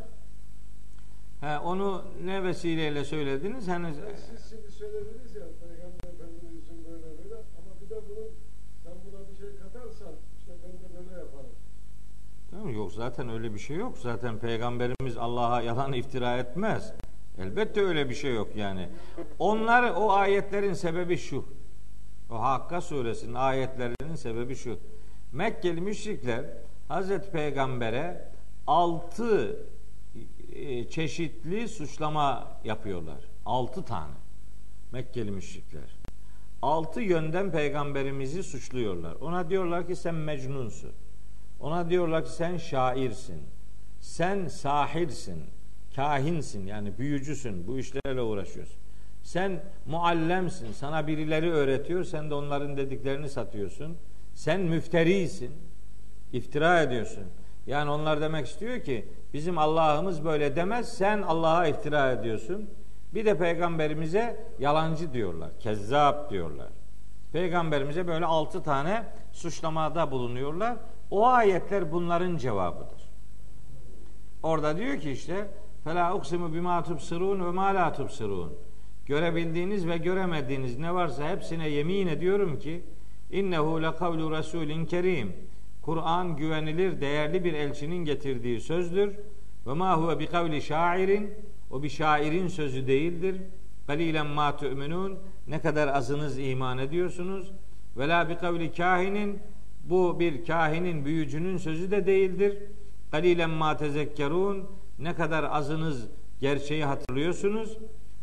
Ha, onu ne vesileyle söylediniz? Hani Siz şimdi söylediniz ya Peygamber Efendimiz'in böyle böyle ama bir de bunun sen buna bir şey katarsan işte ben de böyle yaparım. Tamam, yok zaten öyle bir şey yok. Zaten peygamberimiz Allah'a yalan iftira etmez. Elbette öyle bir şey yok yani. Onlar o ayetlerin sebebi şu. O Hakka suresinin ayetlerinin sebebi şu. Mekkeli müşrikler Hazreti Peygamber'e altı e, çeşitli suçlama yapıyorlar. Altı tane. Mekkeli müşrikler. Altı yönden peygamberimizi suçluyorlar. Ona diyorlar ki sen mecnunsun. Ona diyorlar ki sen şairsin. Sen sahirsin. Kahinsin yani büyücüsün. Bu işlerle uğraşıyorsun. Sen muallemsin. Sana birileri öğretiyor. Sen de onların dediklerini satıyorsun. Sen müfterisin. İftira ediyorsun. Yani onlar demek istiyor ki bizim Allah'ımız böyle demez. Sen Allah'a iftira ediyorsun. Bir de peygamberimize yalancı diyorlar. Kezzap diyorlar. Peygamberimize böyle altı tane suçlamada bulunuyorlar. O ayetler bunların cevabıdır. Orada diyor ki işte Fela uksimu bima tubsirun ve ma la tubsirun. Görebildiğiniz ve göremediğiniz ne varsa hepsine yemin ediyorum ki innehu le kavlu rasulin kerim. Kur'an güvenilir, değerli bir elçinin getirdiği sözdür. Ve ma huve bi kavli şairin. O bir şairin sözü değildir. Kalilen ma tu'minun. Ne kadar azınız iman ediyorsunuz. Ve la bi kavli kahinin. Bu bir kahinin, büyücünün sözü de değildir. Kalilen ma tezekkerun. Ne kadar azınız gerçeği hatırlıyorsunuz.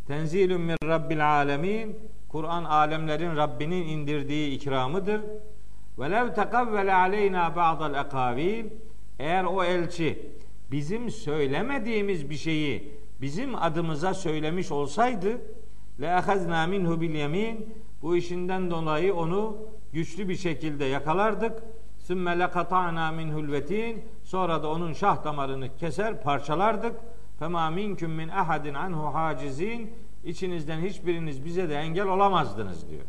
Tenzilun min rabbil alemin. Kur'an alemlerin Rabbinin indirdiği ikramıdır. Ve lev tekavvele aleyna ba'dal ekavil. Eğer o elçi bizim söylemediğimiz bir şeyi bizim adımıza söylemiş olsaydı le ehazna minhu bil yemin bu işinden dolayı onu güçlü bir şekilde yakalardık. Sümme lekata'na minhul vetin sonra da onun şah damarını keser parçalardık. Fema minküm min ahadin anhu hacizin içinizden hiçbiriniz bize de engel olamazdınız diyor.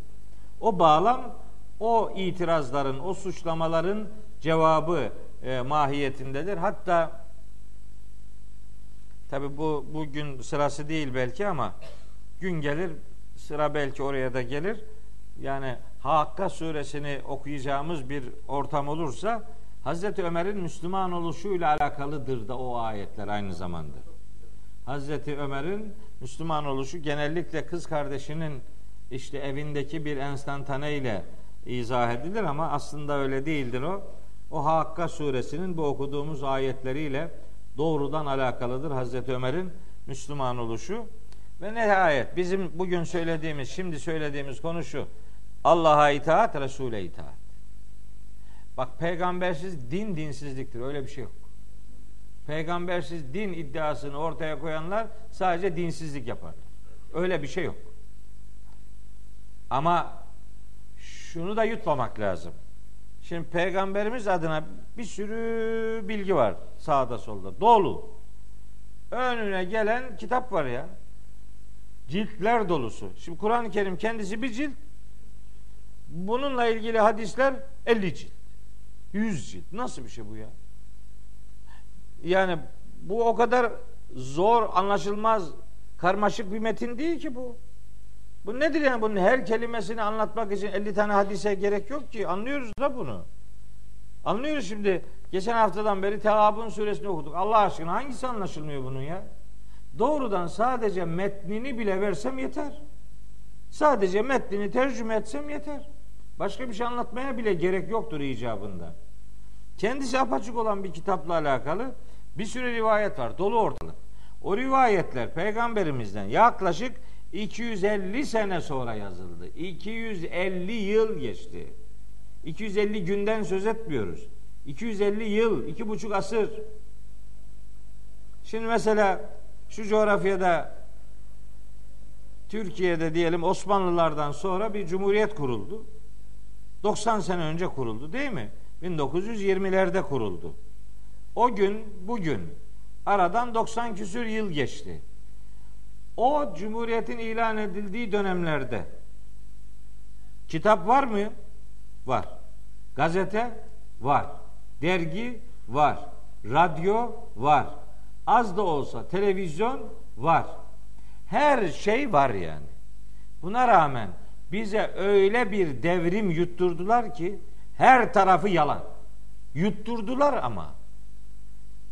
O bağlam o itirazların, o suçlamaların cevabı e, mahiyetindedir. Hatta tabi bu bugün sırası değil belki ama gün gelir sıra belki oraya da gelir. Yani Hakka suresini okuyacağımız bir ortam olursa Hazreti Ömer'in Müslüman oluşuyla alakalıdır da o ayetler aynı zamanda. Hazreti Ömer'in Müslüman oluşu genellikle kız kardeşinin işte evindeki bir enstantane ile izah edilir ama aslında öyle değildir o. O Hakka suresinin bu okuduğumuz ayetleriyle doğrudan alakalıdır Hazreti Ömer'in Müslüman oluşu. Ve nihayet bizim bugün söylediğimiz, şimdi söylediğimiz konu şu. Allah'a itaat, Resul'e itaat. Bak peygambersiz din dinsizliktir. Öyle bir şey yok. Peygambersiz din iddiasını ortaya koyanlar sadece dinsizlik yaparlar. Öyle bir şey yok. Ama şunu da yutmamak lazım. Şimdi peygamberimiz adına bir sürü bilgi var sağda solda. Dolu. Önüne gelen kitap var ya. Ciltler dolusu. Şimdi Kur'an-ı Kerim kendisi bir cilt. Bununla ilgili hadisler 50 cilt. 100 cilt. Nasıl bir şey bu ya? Yani bu o kadar zor, anlaşılmaz, karmaşık bir metin değil ki bu. Bu nedir yani bunun her kelimesini anlatmak için 50 tane hadise gerek yok ki. Anlıyoruz da bunu. Anlıyoruz şimdi. Geçen haftadan beri Tehabun suresini okuduk. Allah aşkına hangisi anlaşılmıyor bunun ya? Doğrudan sadece metnini bile versem yeter. Sadece metnini tercüme etsem yeter. Başka bir şey anlatmaya bile gerek yoktur icabında. Kendisi apaçık olan bir kitapla alakalı bir sürü rivayet var. Dolu ortalık. O rivayetler peygamberimizden yaklaşık 250 sene sonra yazıldı. 250 yıl geçti. 250 günden söz etmiyoruz. 250 yıl, iki buçuk asır. Şimdi mesela şu coğrafyada Türkiye'de diyelim Osmanlılardan sonra bir cumhuriyet kuruldu. 90 sene önce kuruldu değil mi? 1920'lerde kuruldu. O gün bugün aradan 90 küsür yıl geçti. O cumhuriyetin ilan edildiği dönemlerde kitap var mı? Var. Gazete var. Dergi var. Radyo var. Az da olsa televizyon var. Her şey var yani. Buna rağmen bize öyle bir devrim yutturdular ki her tarafı yalan. Yutturdular ama.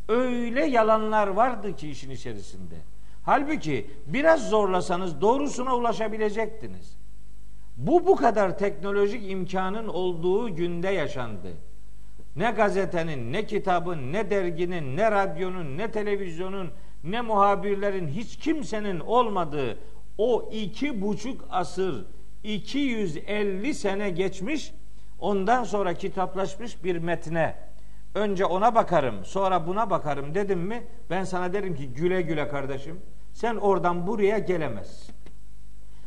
Öyle yalanlar vardı ki işin içerisinde. Halbuki biraz zorlasanız doğrusuna ulaşabilecektiniz. Bu bu kadar teknolojik imkanın olduğu günde yaşandı. Ne gazetenin, ne kitabın, ne derginin, ne radyonun, ne televizyonun, ne muhabirlerin, hiç kimsenin olmadığı o iki buçuk asır, 250 sene geçmiş, ondan sonra kitaplaşmış bir metne. Önce ona bakarım, sonra buna bakarım dedim mi, ben sana derim ki güle güle kardeşim, sen oradan buraya gelemezsin.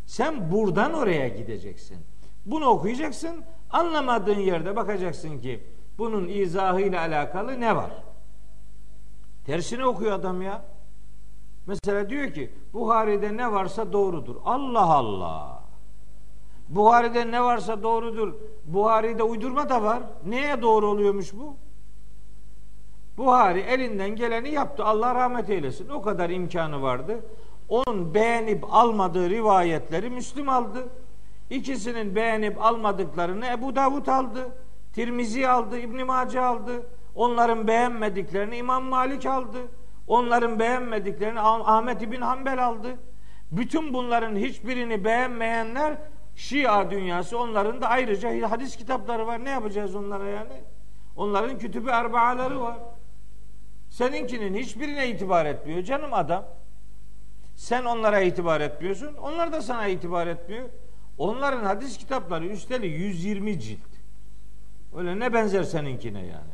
Sen buradan oraya gideceksin. Bunu okuyacaksın, anlamadığın yerde bakacaksın ki bunun izahıyla alakalı ne var? Tersini okuyor adam ya. Mesela diyor ki Buhari'de ne varsa doğrudur. Allah Allah. Buhari'de ne varsa doğrudur. Buhari'de uydurma da var. Neye doğru oluyormuş bu? Buhari elinden geleni yaptı. Allah rahmet eylesin. O kadar imkanı vardı. Onun beğenip almadığı rivayetleri Müslüm aldı. İkisinin beğenip almadıklarını Ebu Davud aldı. Tirmizi aldı, İbn Mace aldı. Onların beğenmediklerini İmam Malik aldı. Onların beğenmediklerini Ahmet İbn Hanbel aldı. Bütün bunların hiçbirini beğenmeyenler Şia dünyası onların da ayrıca hadis kitapları var. Ne yapacağız onlara yani? Onların kütübü erbaaları var. Seninkinin hiçbirine itibar etmiyor canım adam. Sen onlara itibar etmiyorsun. Onlar da sana itibar etmiyor. Onların hadis kitapları üsteli 120 cilt. Öyle ne benzer seninkine yani.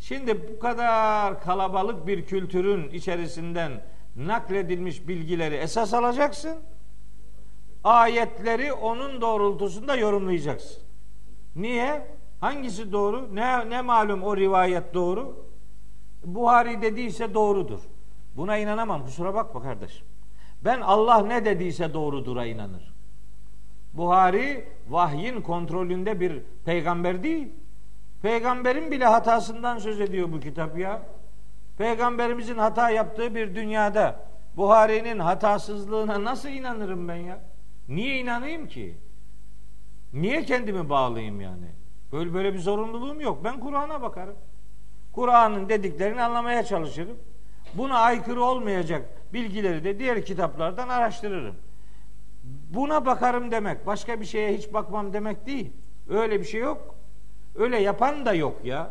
Şimdi bu kadar kalabalık bir kültürün içerisinden nakledilmiş bilgileri esas alacaksın. Ayetleri onun doğrultusunda yorumlayacaksın. Niye? Hangisi doğru? Ne, ne malum o rivayet doğru? Buhari dediyse doğrudur. Buna inanamam. Kusura bakma kardeşim. Ben Allah ne dediyse doğrudura inanır. Buhari vahyin kontrolünde bir peygamber değil. Peygamberin bile hatasından söz ediyor bu kitap ya. Peygamberimizin hata yaptığı bir dünyada Buhari'nin hatasızlığına nasıl inanırım ben ya? Niye inanayım ki? Niye kendimi bağlayayım yani? Böyle böyle bir zorunluluğum yok. Ben Kur'an'a bakarım. Kur'an'ın dediklerini anlamaya çalışırım. Buna aykırı olmayacak bilgileri de diğer kitaplardan araştırırım. Buna bakarım demek, başka bir şeye hiç bakmam demek değil. Öyle bir şey yok. Öyle yapan da yok ya.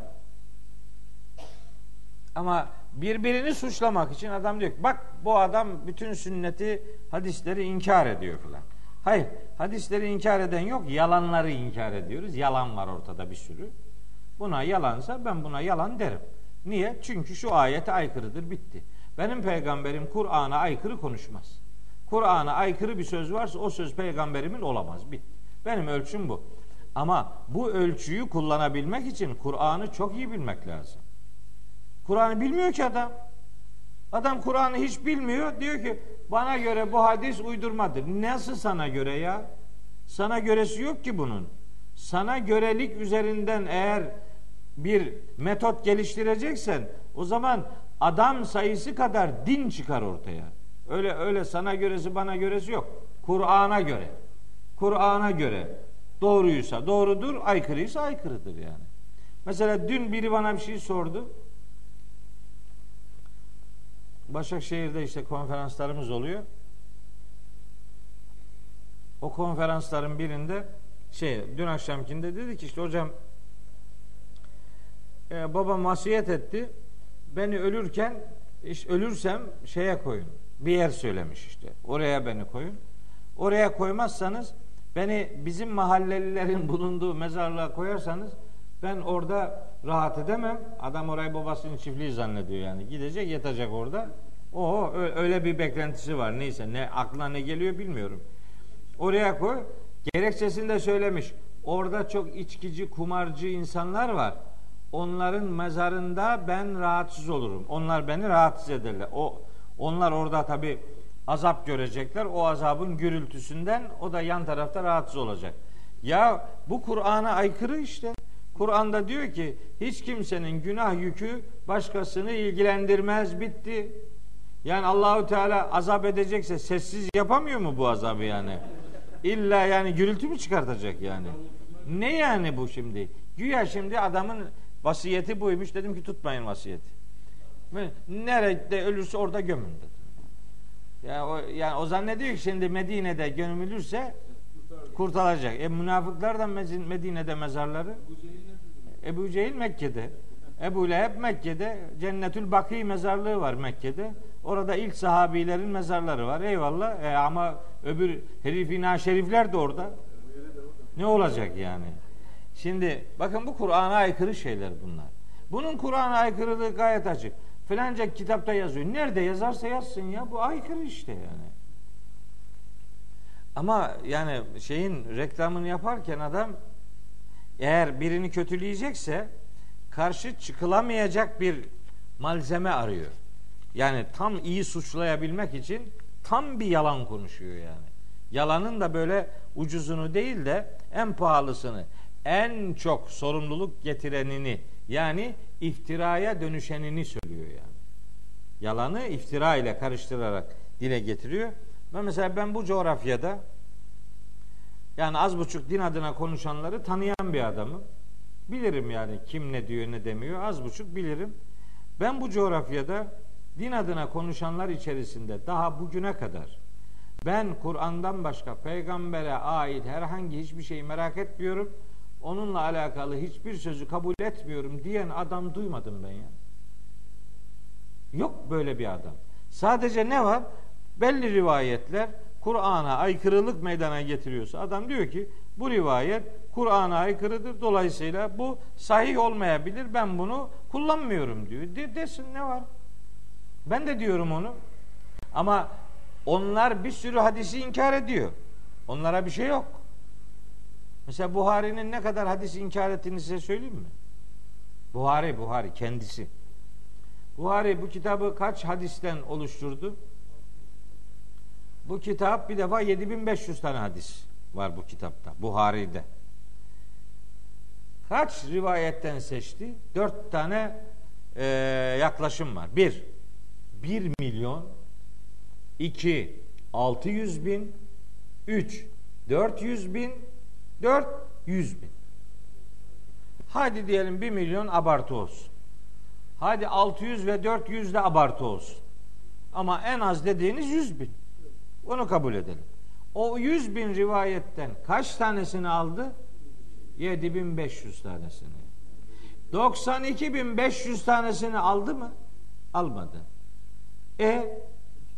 Ama birbirini suçlamak için adam diyor ki bak bu adam bütün sünneti, hadisleri inkar ediyor filan. Hayır, hadisleri inkar eden yok, yalanları inkar ediyoruz. Yalan var ortada bir sürü. Buna yalansa ben buna yalan derim. Niye? Çünkü şu ayete aykırıdır, bitti. Benim peygamberim Kur'an'a aykırı konuşmaz. Kur'an'a aykırı bir söz varsa o söz peygamberimin olamaz. Bitti. Benim ölçüm bu. Ama bu ölçüyü kullanabilmek için Kur'an'ı çok iyi bilmek lazım. Kur'an'ı bilmiyor ki adam. Adam Kur'an'ı hiç bilmiyor. Diyor ki bana göre bu hadis uydurmadır. Nasıl sana göre ya? Sana göresi yok ki bunun. Sana görelik üzerinden eğer bir metot geliştireceksen o zaman adam sayısı kadar din çıkar ortaya. Öyle öyle sana göresi bana göresi yok. Kur'an'a göre. Kur'an'a göre doğruysa doğrudur, aykırıysa aykırıdır yani. Mesela dün biri bana bir şey sordu. Başakşehir'de işte konferanslarımız oluyor. O konferansların birinde şey dün akşamkinde dedi ki işte hocam e, babam vasiyet etti. Beni ölürken işte ölürsem şeye koyun. Bir yer söylemiş işte. Oraya beni koyun. Oraya koymazsanız beni bizim mahallelilerin <laughs> bulunduğu mezarlığa koyarsanız Ben orada rahat edemem. Adam orayı babasının çiftliği zannediyor yani. Gidecek yatacak orada. O öyle bir beklentisi var. Neyse ne aklına ne geliyor bilmiyorum. Oraya koy. Gerekçesini de söylemiş. Orada çok içkici, kumarcı insanlar var. Onların mezarında ben rahatsız olurum. Onlar beni rahatsız ederler. O onlar orada tabi azap görecekler. O azabın gürültüsünden o da yan tarafta rahatsız olacak. Ya bu Kur'an'a aykırı işte. Kur'an'da diyor ki hiç kimsenin günah yükü başkasını ilgilendirmez bitti. Yani Allahu Teala azap edecekse sessiz yapamıyor mu bu azabı yani? İlla yani gürültü mü çıkartacak yani? Ne yani bu şimdi? Güya şimdi adamın vasiyeti buymuş. Dedim ki tutmayın vasiyeti. Nerede ölürse orada gömün dedim. Yani o, yani o zannediyor ki şimdi Medine'de gömülürse kurtaracak. E münafıklar da Medine'de mezarları. Ebu Cehil Mekke'de. Ebu Leheb Mekke'de. Cennetül Baki mezarlığı var Mekke'de. Orada ilk sahabilerin mezarları var. Eyvallah. E ama öbür herifina şerifler de orada. Ne olacak yani? Şimdi bakın bu Kur'an'a aykırı şeyler bunlar. Bunun Kur'an'a aykırılığı gayet açık. Filanca kitapta yazıyor. Nerede yazarsa yazsın ya. Bu aykırı işte yani. Ama yani şeyin reklamını yaparken adam eğer birini kötüleyecekse karşı çıkılamayacak bir malzeme arıyor. Yani tam iyi suçlayabilmek için tam bir yalan konuşuyor yani. Yalanın da böyle ucuzunu değil de en pahalısını, en çok sorumluluk getirenini yani iftiraya dönüşenini söylüyor yani. Yalanı iftira ile karıştırarak dile getiriyor. Ve mesela ben bu coğrafyada yani az buçuk din adına konuşanları tanıyan bir adamım. Bilirim yani kim ne diyor ne demiyor az buçuk bilirim. Ben bu coğrafyada din adına konuşanlar içerisinde daha bugüne kadar ben Kur'an'dan başka peygambere ait herhangi hiçbir şeyi merak etmiyorum. Onunla alakalı hiçbir sözü kabul etmiyorum diyen adam duymadım ben ya. Yok böyle bir adam. Sadece ne var? Belli rivayetler Kur'an'a aykırılık meydana getiriyorsa adam diyor ki bu rivayet Kur'an'a aykırıdır. Dolayısıyla bu sahih olmayabilir. Ben bunu kullanmıyorum diyor. De, desin ne var? Ben de diyorum onu. Ama onlar bir sürü hadisi inkar ediyor. Onlara bir şey yok. Mesela Buhari'nin ne kadar hadis inkar ettiğini size söyleyeyim mi? Buhari, Buhari kendisi. Buhari bu kitabı kaç hadisten oluşturdu? Bu kitap bir defa 7500 tane hadis var bu kitapta. Buhari'de. Kaç rivayetten seçti? Dört tane e, yaklaşım var. Bir, bir milyon, iki, altı yüz bin, üç, dört yüz bin, dört, yüz bin. Hadi diyelim bir milyon abartı olsun. Hadi 600 ve 400 de abartı olsun. Ama en az dediğiniz 100 bin. Onu kabul edelim. O 100 bin rivayetten kaç tanesini aldı? 7500 tanesini. 92.500 tanesini aldı mı? Almadı. E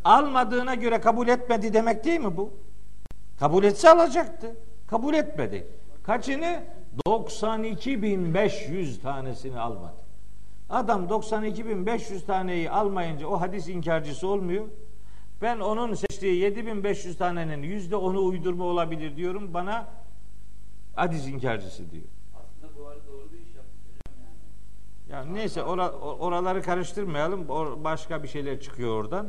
almadığına göre kabul etmedi demek değil mi bu? Kabul etse alacaktı. Kabul etmedi. Kaçını? 92.500 tanesini almadı. Adam 92.500 taneyi almayınca o hadis inkarcısı olmuyor. Ben onun seçtiği 7500 tanenin yüzde onu uydurma olabilir diyorum. Bana hadis inkarcısı diyor. Aslında bu arada doğru bir iş yapmış yani. Ya neyse ora, oraları karıştırmayalım. Başka bir şeyler çıkıyor oradan.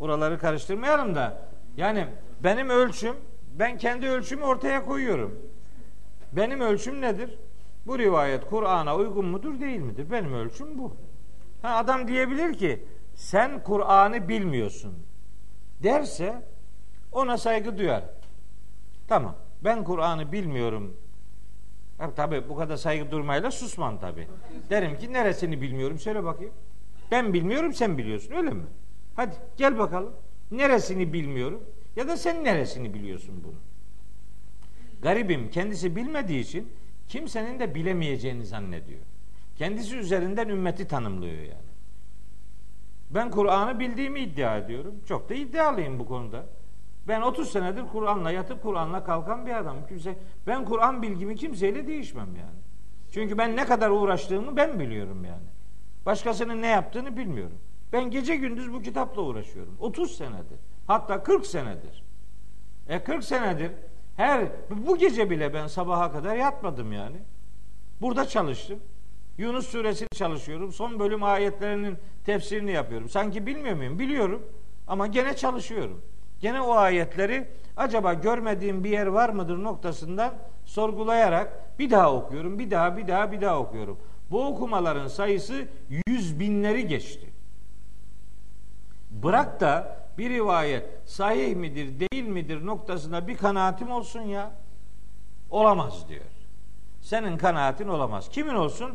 Oraları karıştırmayalım da. Yani benim ölçüm, ben kendi ölçümü ortaya koyuyorum. Benim ölçüm nedir? Bu rivayet Kur'an'a uygun mudur değil midir? Benim ölçüm bu. Ha, adam diyebilir ki sen Kur'an'ı bilmiyorsun derse ona saygı duyar. Tamam. Ben Kur'an'ı bilmiyorum. Ha, tabii bu kadar saygı durmayla susmam tabii. Derim ki neresini bilmiyorum söyle bakayım. Ben bilmiyorum sen biliyorsun öyle mi? Hadi gel bakalım. Neresini bilmiyorum ya da sen neresini biliyorsun bunu? Garibim kendisi bilmediği için kimsenin de bilemeyeceğini zannediyor. Kendisi üzerinden ümmeti tanımlıyor yani. Ben Kur'an'ı bildiğimi iddia ediyorum. Çok da iddialıyım bu konuda. Ben 30 senedir Kur'an'la yatıp Kur'an'la kalkan bir adamım. Kimse ben Kur'an bilgimi kimseyle değişmem yani. Çünkü ben ne kadar uğraştığımı ben biliyorum yani. Başkasının ne yaptığını bilmiyorum. Ben gece gündüz bu kitapla uğraşıyorum. 30 senedir. Hatta 40 senedir. E 40 senedir her bu gece bile ben sabaha kadar yatmadım yani. Burada çalıştım. Yunus suresini çalışıyorum. Son bölüm ayetlerinin tefsirini yapıyorum. Sanki bilmiyor muyum? Biliyorum. Ama gene çalışıyorum. Gene o ayetleri acaba görmediğim bir yer var mıdır noktasından sorgulayarak bir daha okuyorum. Bir daha, bir daha, bir daha okuyorum. Bu okumaların sayısı yüz binleri geçti. Bırak da bir rivayet sahih midir, değil midir noktasında bir kanaatim olsun ya. Olamaz diyor. Senin kanaatin olamaz. Kimin olsun?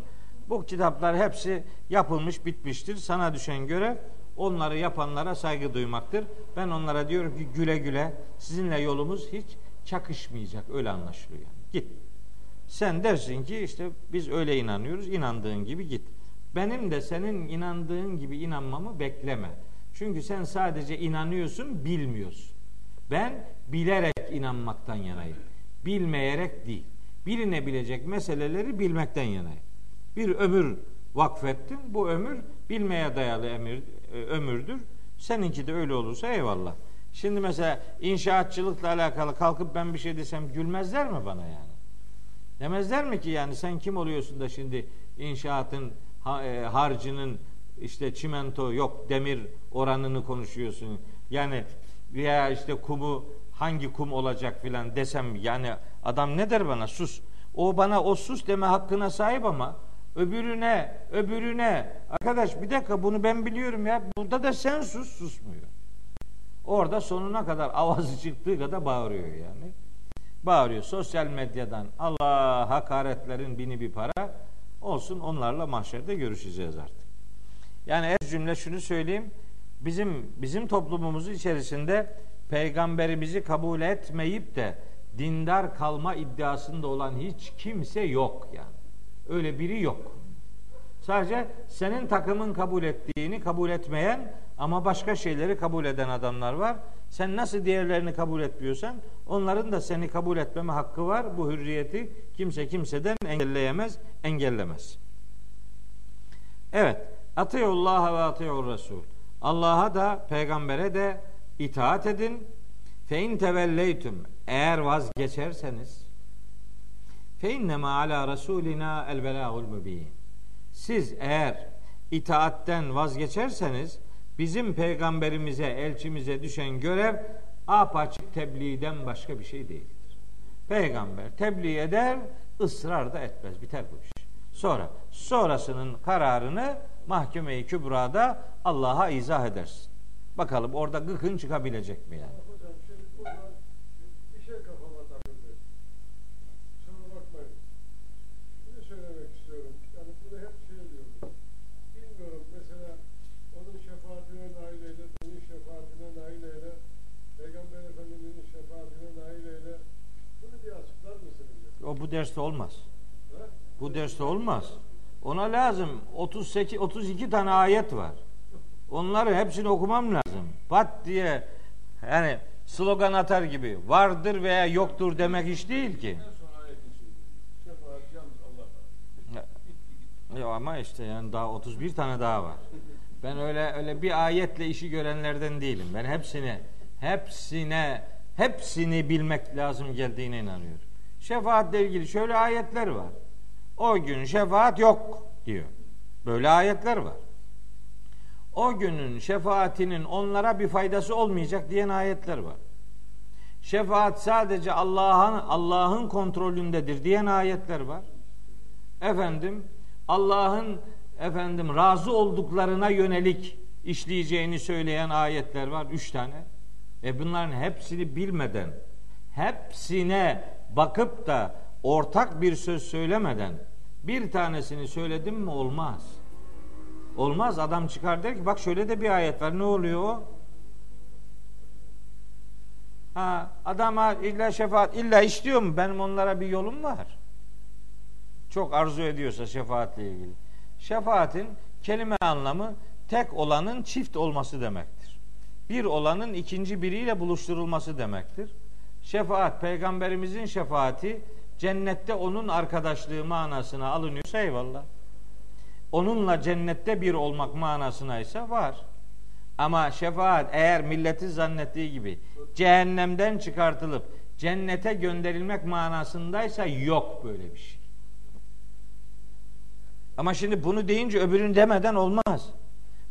Bu kitaplar hepsi yapılmış, bitmiştir. Sana düşen görev onları yapanlara saygı duymaktır. Ben onlara diyorum ki güle güle sizinle yolumuz hiç çakışmayacak. Öyle anlaşılıyor yani. Git. Sen dersin ki işte biz öyle inanıyoruz. inandığın gibi git. Benim de senin inandığın gibi inanmamı bekleme. Çünkü sen sadece inanıyorsun, bilmiyorsun. Ben bilerek inanmaktan yanayım. Bilmeyerek değil. Bilinebilecek meseleleri bilmekten yanayım. Bir ömür vakfettim. Bu ömür bilmeye dayalı emir, e, ömürdür. Seninki de öyle olursa eyvallah. Şimdi mesela inşaatçılıkla alakalı kalkıp ben bir şey desem gülmezler mi bana yani? Demezler mi ki yani sen kim oluyorsun da şimdi inşaatın e, harcının işte çimento yok demir oranını konuşuyorsun. Yani veya işte kumu hangi kum olacak filan desem yani adam ne der bana sus. O bana o sus deme hakkına sahip ama öbürüne öbürüne arkadaş bir dakika bunu ben biliyorum ya burada da sen sus susmuyor. Orada sonuna kadar avazı çıktığı kadar bağırıyor yani. Bağırıyor sosyal medyadan Allah hakaretlerin bini bir para olsun onlarla mahşerde görüşeceğiz artık. Yani ez cümle şunu söyleyeyim. Bizim bizim toplumumuz içerisinde peygamberimizi kabul etmeyip de dindar kalma iddiasında olan hiç kimse yok yani. Öyle biri yok. Sadece senin takımın kabul ettiğini kabul etmeyen ama başka şeyleri kabul eden adamlar var. Sen nasıl diğerlerini kabul etmiyorsan onların da seni kabul etmeme hakkı var. Bu hürriyeti kimse kimseden engelleyemez, engellemez. Evet. Atiyullah ve atiyur Resul. Allah'a da peygambere de itaat edin. Fe in tevelleytum eğer vazgeçerseniz fe innema ala rasulina el belagul mübin. Siz eğer itaatten vazgeçerseniz bizim peygamberimize, elçimize düşen görev apaçık tebliğden başka bir şey değildir. Peygamber tebliğ eder, ısrar da etmez. Biter bu iş. Sonra sonrasının kararını mahkeme-i kübrada Allah'a izah edersin. Bakalım orada gıkın çıkabilecek mi yani? Şey ya? O bu derste olmaz. Bu derste olmaz. Ona lazım 38 32 tane ayet var. Onları hepsini okumam lazım. Pat diye yani slogan atar gibi vardır veya yoktur demek iş değil ki. Ya ama işte yani daha 31 tane daha var. Ben öyle öyle bir ayetle işi görenlerden değilim. Ben hepsine hepsine hepsini bilmek lazım geldiğine inanıyorum. Şefaatle ilgili şöyle ayetler var. O gün şefaat yok diyor. Böyle ayetler var. O günün şefaatinin onlara bir faydası olmayacak diyen ayetler var. Şefaat sadece Allah'ın Allah'ın kontrolündedir diyen ayetler var. Efendim Allah'ın efendim razı olduklarına yönelik işleyeceğini söyleyen ayetler var. Üç tane. E bunların hepsini bilmeden, hepsine bakıp da ortak bir söz söylemeden bir tanesini söyledim mi olmaz. Olmaz. Adam çıkar der ki bak şöyle de bir ayet var. Ne oluyor o? Ha, adama illa şefaat illa istiyor mu? Benim onlara bir yolum var. Çok arzu ediyorsa şefaatle ilgili. Şefaatin kelime anlamı tek olanın çift olması demektir. Bir olanın ikinci biriyle buluşturulması demektir. Şefaat, peygamberimizin şefaati cennette onun arkadaşlığı manasına alınıyorsa eyvallah. Onunla cennette bir olmak manasına ise var. Ama şefaat eğer milleti zannettiği gibi cehennemden çıkartılıp cennete gönderilmek manasındaysa yok böyle bir şey. Ama şimdi bunu deyince öbürünü demeden olmaz.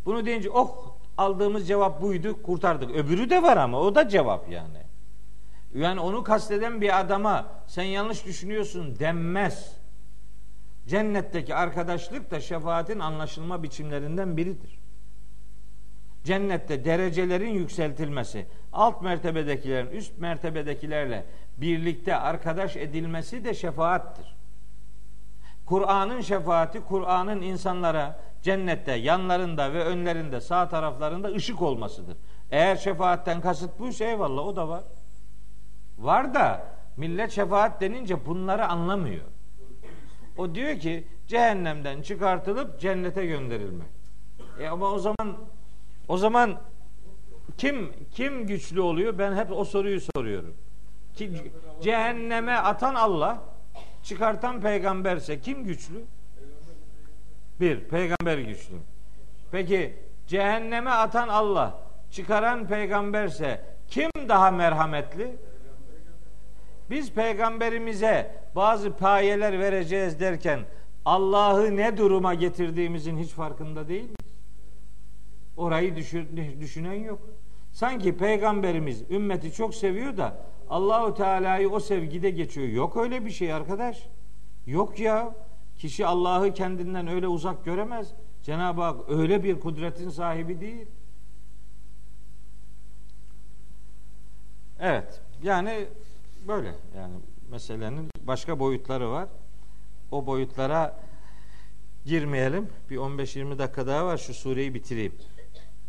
Bunu deyince oh aldığımız cevap buydu kurtardık. Öbürü de var ama o da cevap yani. Yani onu kasteden bir adama sen yanlış düşünüyorsun denmez. Cennetteki arkadaşlık da şefaatin anlaşılma biçimlerinden biridir. Cennette derecelerin yükseltilmesi, alt mertebedekilerin üst mertebedekilerle birlikte arkadaş edilmesi de şefaattir. Kur'an'ın şefaati, Kur'an'ın insanlara cennette yanlarında ve önlerinde sağ taraflarında ışık olmasıdır. Eğer şefaatten kasıt buysa eyvallah o da var. Var da millet şefaat denince bunları anlamıyor. O diyor ki cehennemden çıkartılıp cennete gönderilmek. E ama o zaman o zaman kim kim güçlü oluyor? Ben hep o soruyu soruyorum. Ki, cehenneme atan Allah, çıkartan peygamberse kim güçlü? Bir, peygamber güçlü. Peki cehenneme atan Allah, çıkaran peygamberse kim daha merhametli? Biz peygamberimize bazı payeler vereceğiz derken Allah'ı ne duruma getirdiğimizin hiç farkında değil miyiz? Orayı düşünen yok. Sanki peygamberimiz ümmeti çok seviyor da Allahu Teala'yı o sevgide geçiyor. Yok öyle bir şey arkadaş. Yok ya. Kişi Allah'ı kendinden öyle uzak göremez. Cenab-ı Hak öyle bir kudretin sahibi değil. Evet. Yani böyle yani meselenin başka boyutları var. O boyutlara girmeyelim. Bir 15-20 dakika daha var şu sureyi bitireyim.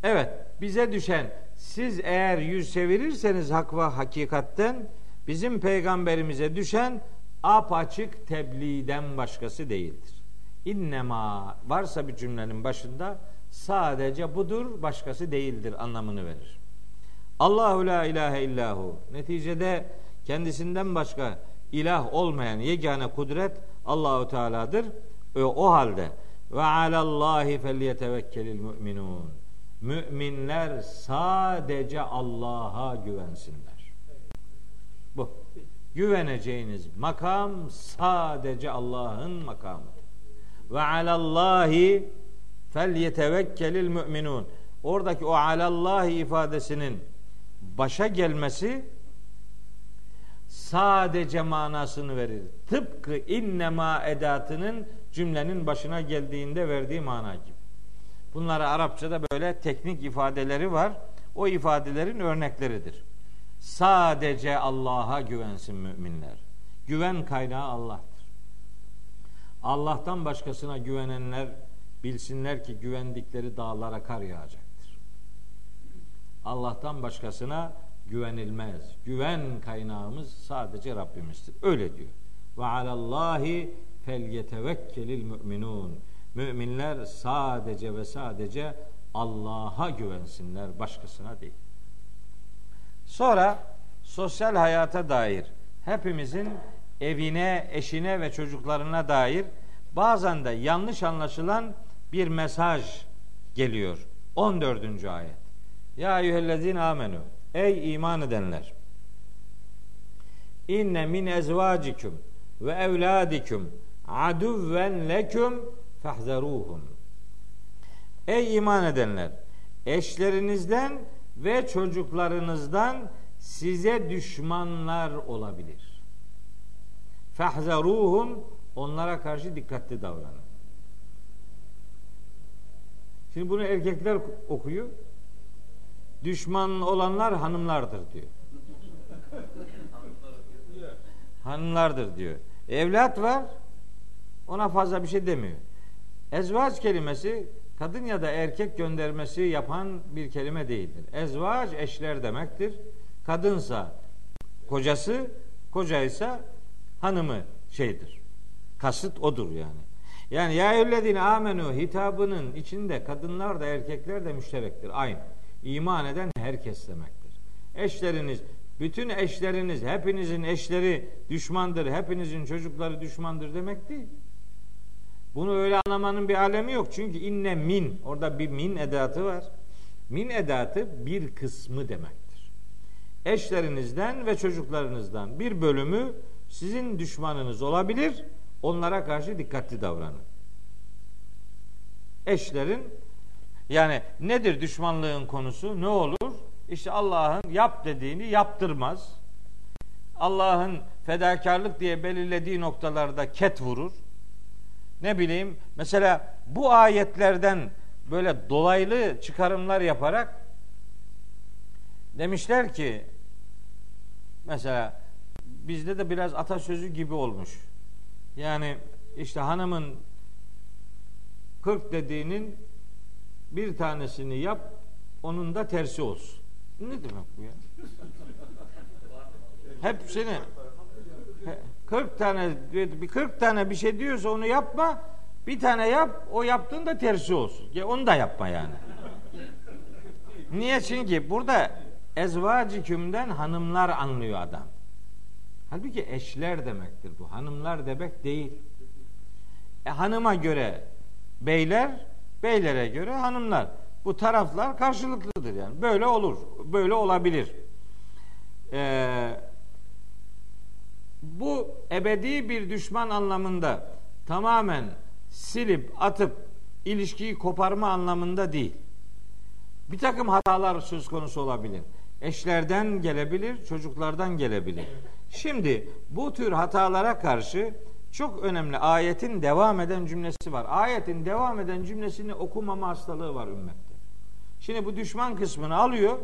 Evet, bize düşen siz eğer yüz çevirirseniz hak ve hakikatten bizim peygamberimize düşen apaçık tebliğden başkası değildir. İnnema varsa bir cümlenin başında sadece budur başkası değildir anlamını verir. Allahu la ilahe illahu. Neticede kendisinden başka ilah olmayan yegane kudret Allahu Teala'dır. O, halde ve alallahi felyetevekkelil mu'minun. Müminler sadece Allah'a güvensinler. Bu. Güveneceğiniz makam sadece Allah'ın makamıdır. Ve alallahi felyetevekkelil müminun. Oradaki o alallahi ifadesinin başa gelmesi sadece manasını verir. Tıpkı innema edatının cümlenin başına geldiğinde verdiği mana gibi. Bunlara Arapçada böyle teknik ifadeleri var. O ifadelerin örnekleridir. Sadece Allah'a güvensin müminler. Güven kaynağı Allah'tır. Allah'tan başkasına güvenenler bilsinler ki güvendikleri dağlara kar yağacaktır. Allah'tan başkasına güvenilmez. Güven kaynağımız sadece Rabbimizdir. Öyle diyor. Ve alallahi fel yetevekkelil müminun. Müminler sadece ve sadece Allah'a güvensinler, başkasına değil. Sonra sosyal hayata dair hepimizin evine, eşine ve çocuklarına dair bazen de yanlış anlaşılan bir mesaj geliyor. 14. ayet. Ya eyyühellezine amenu. Ey iman edenler. İnne min ezvacikum ve evladikum aduven leküm fahzeruhum. Ey iman edenler, eşlerinizden ve çocuklarınızdan size düşmanlar olabilir. Fahzeruhum onlara karşı dikkatli davranın. Şimdi bunu erkekler okuyor. Düşman olanlar hanımlardır diyor. hanımlardır diyor. Evlat var. Ona fazla bir şey demiyor. Ezvaç kelimesi kadın ya da erkek göndermesi yapan bir kelime değildir. Ezvaç eşler demektir. Kadınsa kocası, kocaysa hanımı şeydir. Kasıt odur yani. Yani ya eyyühellezine amenu hitabının içinde kadınlar da erkekler de müşterektir. Aynı. İman eden herkes demektir. Eşleriniz Bütün eşleriniz, hepinizin eşleri düşmandır, hepinizin çocukları düşmandır demek değil. Bunu öyle anlamanın bir alemi yok. Çünkü inne min, orada bir min edatı var. Min edatı bir kısmı demektir. Eşlerinizden ve çocuklarınızdan bir bölümü sizin düşmanınız olabilir. Onlara karşı dikkatli davranın. Eşlerin yani nedir düşmanlığın konusu? Ne olur? İşte Allah'ın yap dediğini yaptırmaz. Allah'ın fedakarlık diye belirlediği noktalarda ket vurur. Ne bileyim mesela bu ayetlerden böyle dolaylı çıkarımlar yaparak demişler ki mesela bizde de biraz atasözü gibi olmuş. Yani işte hanımın 40 dediğinin bir tanesini yap, onun da tersi olsun. Ne demek bu ya? Hepsini 40 tane 40 tane bir şey diyorsa onu yapma. Bir tane yap, o yaptığın da tersi olsun. Ya onu da yapma yani. Niye? Çünkü burada ezvacikümden hanımlar anlıyor adam. Halbuki eşler demektir bu. Hanımlar demek değil. E, hanıma göre beyler, beylere göre hanımlar. Bu taraflar karşılıklıdır yani. Böyle olur. Böyle olabilir. Ee, bu ebedi bir düşman anlamında tamamen silip atıp ilişkiyi koparma anlamında değil. Bir takım hatalar söz konusu olabilir. Eşlerden gelebilir, çocuklardan gelebilir. Şimdi bu tür hatalara karşı çok önemli ayetin devam eden cümlesi var. Ayetin devam eden cümlesini okumama hastalığı var ümmette. Şimdi bu düşman kısmını alıyor,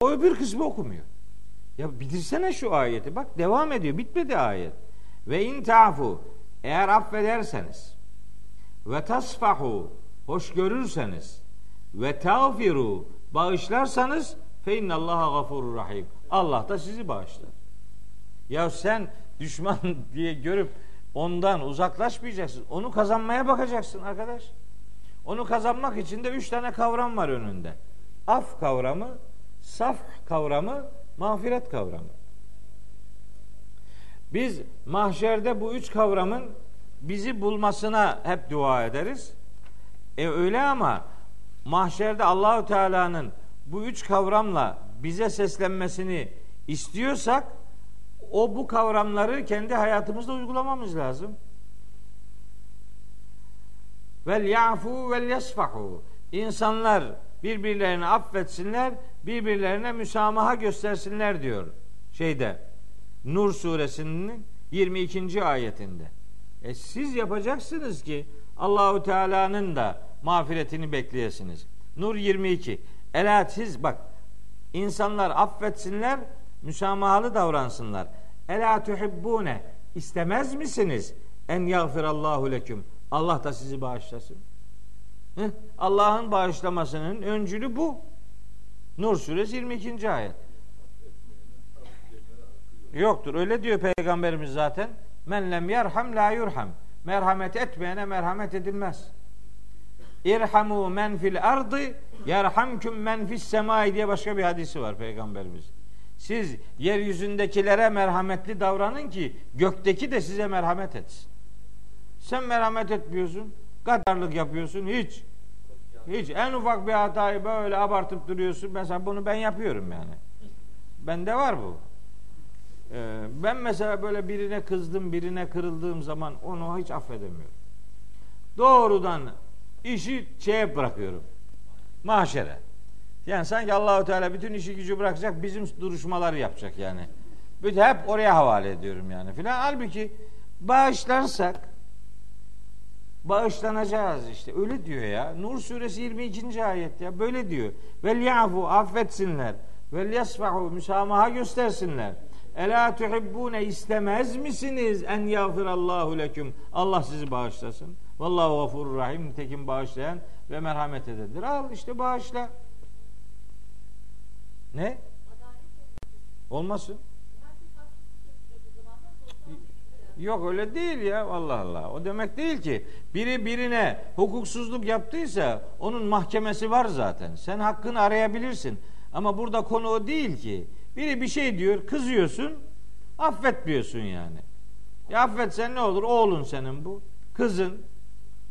o öbür kısmı okumuyor. Ya bitirsene şu ayeti. Bak devam ediyor. Bitmedi ayet. Ve in tafu eğer affederseniz ve tasfahu hoş görürseniz ve tağfiru bağışlarsanız fe innallaha gafurur rahim. Allah da sizi bağışlar. Ya sen düşman <laughs> diye görüp ondan uzaklaşmayacaksın. Onu kazanmaya bakacaksın arkadaş. Onu kazanmak için de üç tane kavram var önünde. Af kavramı, saf kavramı, mağfiret kavramı. Biz mahşerde bu üç kavramın bizi bulmasına hep dua ederiz. E öyle ama mahşerde Allahu Teala'nın bu üç kavramla bize seslenmesini istiyorsak o bu kavramları kendi hayatımızda uygulamamız lazım. Vel yafu vel yasfahu. İnsanlar birbirlerini affetsinler, birbirlerine müsamaha göstersinler diyor şeyde Nur suresinin 22. ayetinde. E siz yapacaksınız ki Allahu Teala'nın da mağfiretini bekleyesiniz. Nur 22. Ela siz bak insanlar affetsinler, müsamahalı davransınlar. Ela tuhibbune istemez misiniz en yagfirallahu leküm Allah da sizi bağışlasın. Allah'ın bağışlamasının öncülü bu. Nur suresi 22. ayet. Yoktur. Öyle diyor peygamberimiz zaten. Men lem yerham la yurham. Merhamet etmeyene merhamet edilmez. İrhamu men fil ardı yerhamküm men fis semai diye başka bir hadisi var peygamberimiz. Siz yeryüzündekilere merhametli davranın ki gökteki de size merhamet etsin. Sen merhamet etmiyorsun. Gadarlık yapıyorsun. Hiç. Hiç. En ufak bir hatayı böyle abartıp duruyorsun. Mesela bunu ben yapıyorum yani. Bende var bu. Ee, ben mesela böyle birine kızdım, birine kırıldığım zaman onu hiç affedemiyorum. Doğrudan işi şeye bırakıyorum. Mahşere. Yani sanki Allahu Teala bütün işi gücü bırakacak, bizim duruşmaları yapacak yani. Bütün hep oraya havale ediyorum yani filan. Halbuki bağışlarsak bağışlanacağız işte. Öyle diyor ya. Nur suresi 22. ayet ya. Böyle diyor. Vel yafu affetsinler. Vel yasfahu müsamaha göstersinler. Ela tuhibbune istemez misiniz en yağfirallahu leküm. Allah sizi bağışlasın. Vallahu gafurur rahim. Nitekim bağışlayan ve merhamet edendir. Al işte bağışla. Ne? Olmasın. Yok öyle değil ya Allah Allah. O demek değil ki biri birine hukuksuzluk yaptıysa onun mahkemesi var zaten. Sen hakkını arayabilirsin. Ama burada konu o değil ki. Biri bir şey diyor, kızıyorsun, affetmiyorsun yani. Ya affetsen ne olur? Oğlun senin bu. Kızın.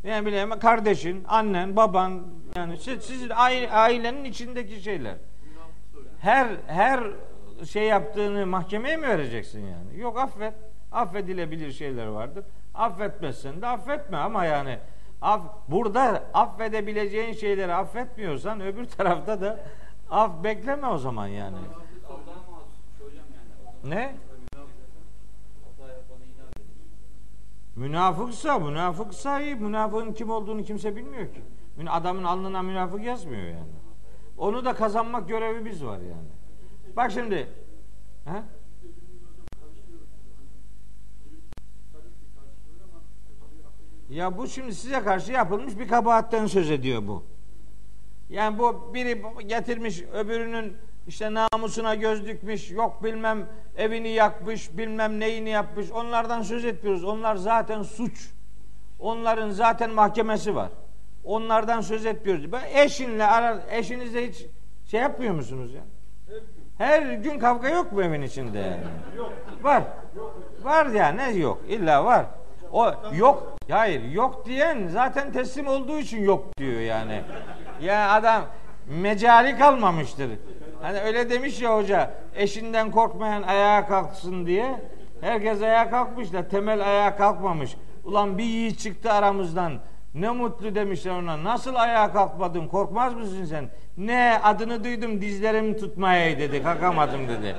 Yani bileyim kardeşin, annen, baban yani siz, sizin ailenin içindeki şeyler. Her her şey yaptığını mahkemeye mi vereceksin yani? Yok affet. Affedilebilir şeyler vardır. Affetmezsen de affetme ama yani Af, burada affedebileceğin şeyleri affetmiyorsan öbür tarafta da af bekleme o zaman yani. Ne? Münafıksa, münafıksa iyi. Münafığın kim olduğunu kimse bilmiyor ki. Adamın alnına münafık yazmıyor yani. Onu da kazanmak görevimiz var yani. Bak şimdi. He? Ya bu şimdi size karşı yapılmış bir kabahatten söz ediyor bu. Yani bu biri getirmiş öbürünün işte namusuna göz dikmiş, yok bilmem evini yakmış, bilmem neyini yapmış. Onlardan söz etmiyoruz. Onlar zaten suç. Onların zaten mahkemesi var. Onlardan söz etmiyoruz. Eşinle ara, eşinizle hiç şey yapmıyor musunuz ya? Her gün kavga yok mu evin içinde? Yok. Var. Var ya ne yok? İlla var. O yok. Hayır yok diyen zaten teslim olduğu için yok diyor yani. Ya adam mecali kalmamıştır. Hani öyle demiş ya hoca eşinden korkmayan ayağa kalksın diye. Herkes ayağa kalkmış da temel ayağa kalkmamış. Ulan bir yiğit çıktı aramızdan. Ne mutlu demişler ona. Nasıl ayağa kalkmadın? Korkmaz mısın sen? Ne adını duydum dizlerim tutmaya dedi. Kalkamadım dedi.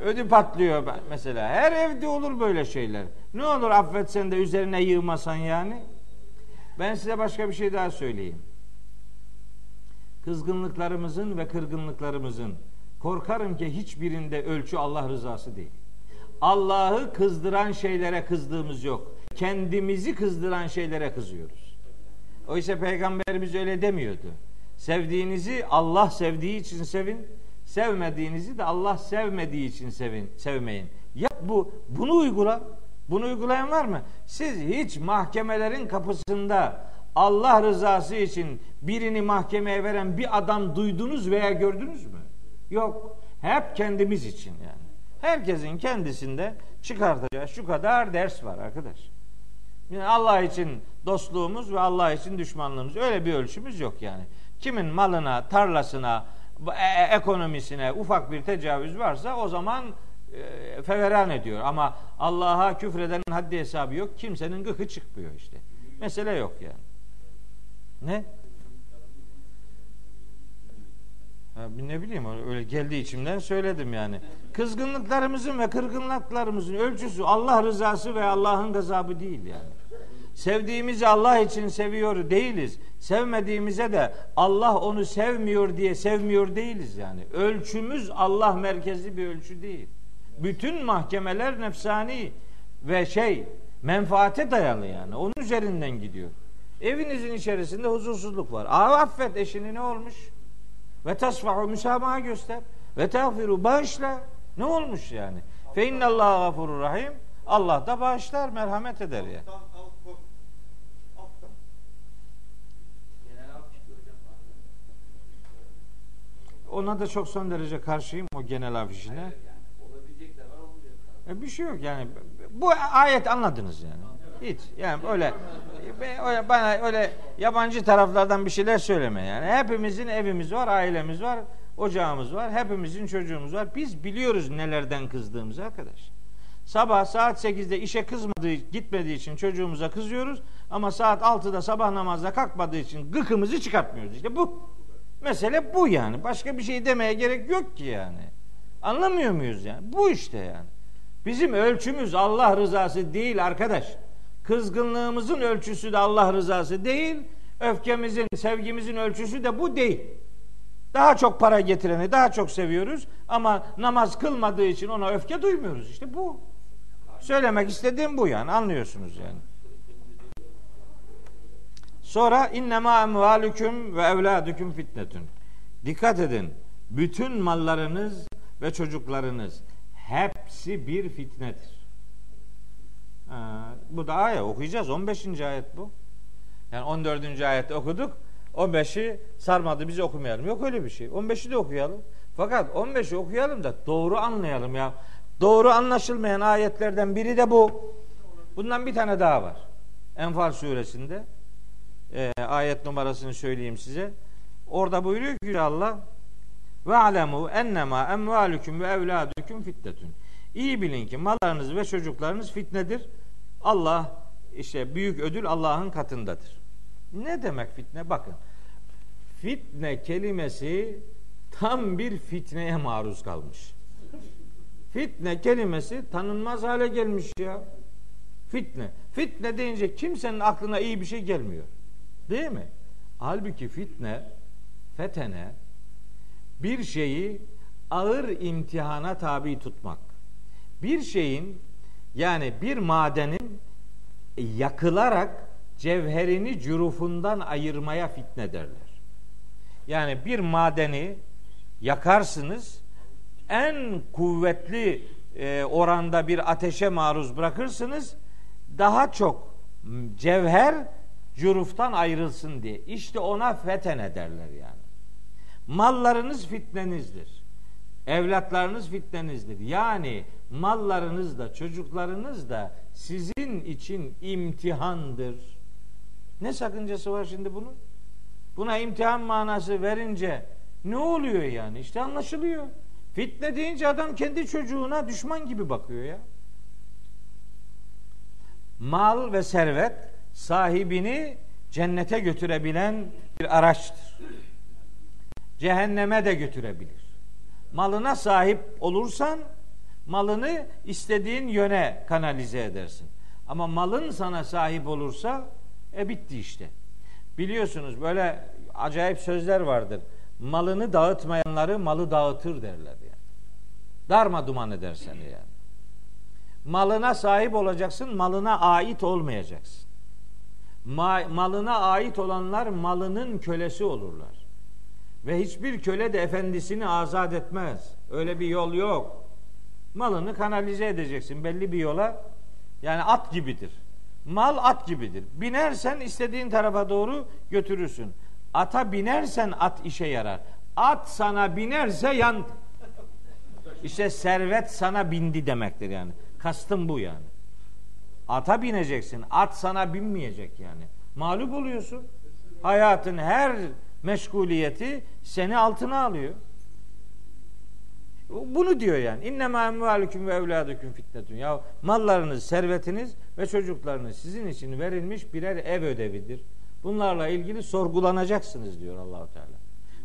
Ödü patlıyor mesela. Her evde olur böyle şeyler. Ne olur affetsen de üzerine yığmasan yani. Ben size başka bir şey daha söyleyeyim. Kızgınlıklarımızın ve kırgınlıklarımızın korkarım ki hiçbirinde ölçü Allah rızası değil. Allah'ı kızdıran şeylere kızdığımız yok. Kendimizi kızdıran şeylere kızıyoruz. Oysa peygamberimiz öyle demiyordu. Sevdiğinizi Allah sevdiği için sevin, sevmediğinizi de Allah sevmediği için sevin, sevmeyin. Yap bu, bunu uygula. Bunu uygulayan var mı? Siz hiç mahkemelerin kapısında Allah rızası için birini mahkemeye veren bir adam duydunuz veya gördünüz mü? Yok. Hep kendimiz için yani. Herkesin kendisinde çıkartacağı şu kadar ders var arkadaş. Yani Allah için dostluğumuz ve Allah için düşmanlığımız öyle bir ölçümüz yok yani. Kimin malına, tarlasına, e, e, ekonomisine ufak bir tecavüz varsa o zaman e, feveran ediyor. Ama Allah'a küfredenin haddi hesabı yok. Kimsenin gıkı çıkmıyor işte. Mesele yok yani. Ne? Ha, ne bileyim öyle geldi içimden söyledim yani. Kızgınlıklarımızın ve kırgınlıklarımızın ölçüsü Allah rızası ve Allah'ın gazabı değil yani. Sevdiğimizi Allah için seviyor değiliz. Sevmediğimize de Allah onu sevmiyor diye sevmiyor değiliz yani. Ölçümüz Allah merkezli bir ölçü değil. Bütün mahkemeler nefsani ve şey menfaate dayalı yani. Onun üzerinden gidiyor. Evinizin içerisinde huzursuzluk var. Aa, affet eşini ne olmuş? Ve tasfahu müsamaha göster. Ve tağfiru bağışla. Ne olmuş yani? Fe innallâhu gafurur rahim. Allah da bağışlar, merhamet eder ya. Ona da çok son derece karşıyım o genel afişine. E bir şey yok yani. Bu ayet anladınız yani. Hiç yani öyle öyle bana öyle yabancı taraflardan bir şeyler söyleme yani. Hepimizin evimiz var, ailemiz var, ocağımız var, hepimizin çocuğumuz var. Biz biliyoruz nelerden kızdığımızı arkadaş. Sabah saat 8'de işe kızmadığı, gitmediği için çocuğumuza kızıyoruz ama saat 6'da sabah namazda kalkmadığı için gıkımızı çıkartmıyoruz. İşte bu. Mesele bu yani. Başka bir şey demeye gerek yok ki yani. Anlamıyor muyuz yani? Bu işte yani. Bizim ölçümüz Allah rızası değil arkadaş. Kızgınlığımızın ölçüsü de Allah rızası değil. Öfkemizin, sevgimizin ölçüsü de bu değil. Daha çok para getireni daha çok seviyoruz ama namaz kılmadığı için ona öfke duymuyoruz. İşte bu. Söylemek istediğim bu yani. Anlıyorsunuz yani. Sonra innema emvalüküm ve evladüküm fitnetün. Dikkat edin. Bütün mallarınız ve çocuklarınız hepsi bir fitnedir. Ha, bu da ayet okuyacağız. 15. ayet bu. Yani 14. ayette okuduk. 15'i sarmadı bizi okumayalım. Yok öyle bir şey. 15'i de okuyalım. Fakat 15'i okuyalım da doğru anlayalım ya. Doğru anlaşılmayan ayetlerden biri de bu. Bundan bir tane daha var. Enfal suresinde. Ee, ayet numarasını söyleyeyim size. Orada buyuruyor ki Allah ve alemu ennema emvalukum ve evladukum fitnetun. İyi bilin ki mallarınız ve çocuklarınız fitnedir. Allah işte büyük ödül Allah'ın katındadır. Ne demek fitne? Bakın. Fitne kelimesi tam bir fitneye maruz kalmış. Fitne kelimesi tanınmaz hale gelmiş ya. Fitne. Fitne deyince kimsenin aklına iyi bir şey gelmiyor. Değil mi? Halbuki fitne, fetene bir şeyi ağır imtihana tabi tutmak. Bir şeyin yani bir madenin yakılarak cevherini cürufundan ayırmaya fitne derler. Yani bir madeni yakarsınız en kuvvetli e, oranda bir ateşe maruz bırakırsınız daha çok cevher cüruftan ayrılsın diye. İşte ona fetene derler yani. Mallarınız fitnenizdir. Evlatlarınız fitnenizdir. Yani mallarınız da çocuklarınız da sizin için imtihandır. Ne sakıncası var şimdi bunun? Buna imtihan manası verince ne oluyor yani? İşte anlaşılıyor. Fitne deyince adam kendi çocuğuna düşman gibi bakıyor ya. Mal ve servet sahibini cennete götürebilen bir araçtır. Cehenneme de götürebilir. Malına sahip olursan malını istediğin yöne kanalize edersin. Ama malın sana sahip olursa e bitti işte. Biliyorsunuz böyle acayip sözler vardır. Malını dağıtmayanları malı dağıtır derler yani. Darma duman eder seni yani. Malına sahip olacaksın, malına ait olmayacaksın. Ma malına ait olanlar malının kölesi olurlar. Ve hiçbir köle de efendisini azat etmez. Öyle bir yol yok. Malını kanalize edeceksin belli bir yola. Yani at gibidir. Mal at gibidir. Binersen istediğin tarafa doğru götürürsün. Ata binersen at işe yarar. At sana binerse yan. İşte servet sana bindi demektir yani. Kastım bu yani. Ata bineceksin. At sana binmeyecek yani. Mağlup oluyorsun. Hayatın her meşguliyeti seni altına alıyor. Bunu diyor yani. İnnemâ emvâlüküm ve evlâdüküm fitnetün. Ya mallarınız, servetiniz ve çocuklarınız sizin için verilmiş birer ev ödevidir. Bunlarla ilgili sorgulanacaksınız diyor Allahu Teala.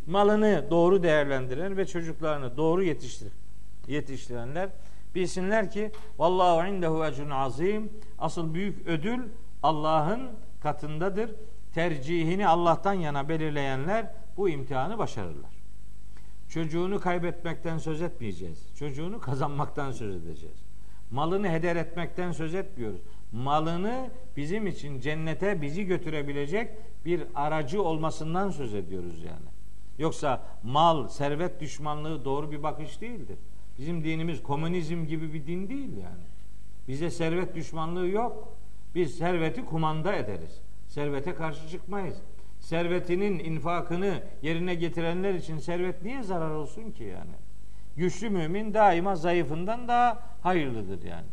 Malını doğru değerlendiren ve çocuklarını doğru yetiştir yetiştirenler bilsinler ki vallahu indehu ecrun azim. Asıl büyük ödül Allah'ın katındadır. Tercihini Allah'tan yana belirleyenler bu imtihanı başarırlar. Çocuğunu kaybetmekten söz etmeyeceğiz. Çocuğunu kazanmaktan söz edeceğiz. Malını heder etmekten söz etmiyoruz. Malını bizim için cennete bizi götürebilecek bir aracı olmasından söz ediyoruz yani. Yoksa mal, servet düşmanlığı doğru bir bakış değildir. Bizim dinimiz komünizm gibi bir din değil yani. Bize servet düşmanlığı yok. Biz serveti kumanda ederiz. Servete karşı çıkmayız. Servetinin infakını yerine getirenler için servet niye zarar olsun ki yani? Güçlü mümin daima zayıfından daha hayırlıdır yani.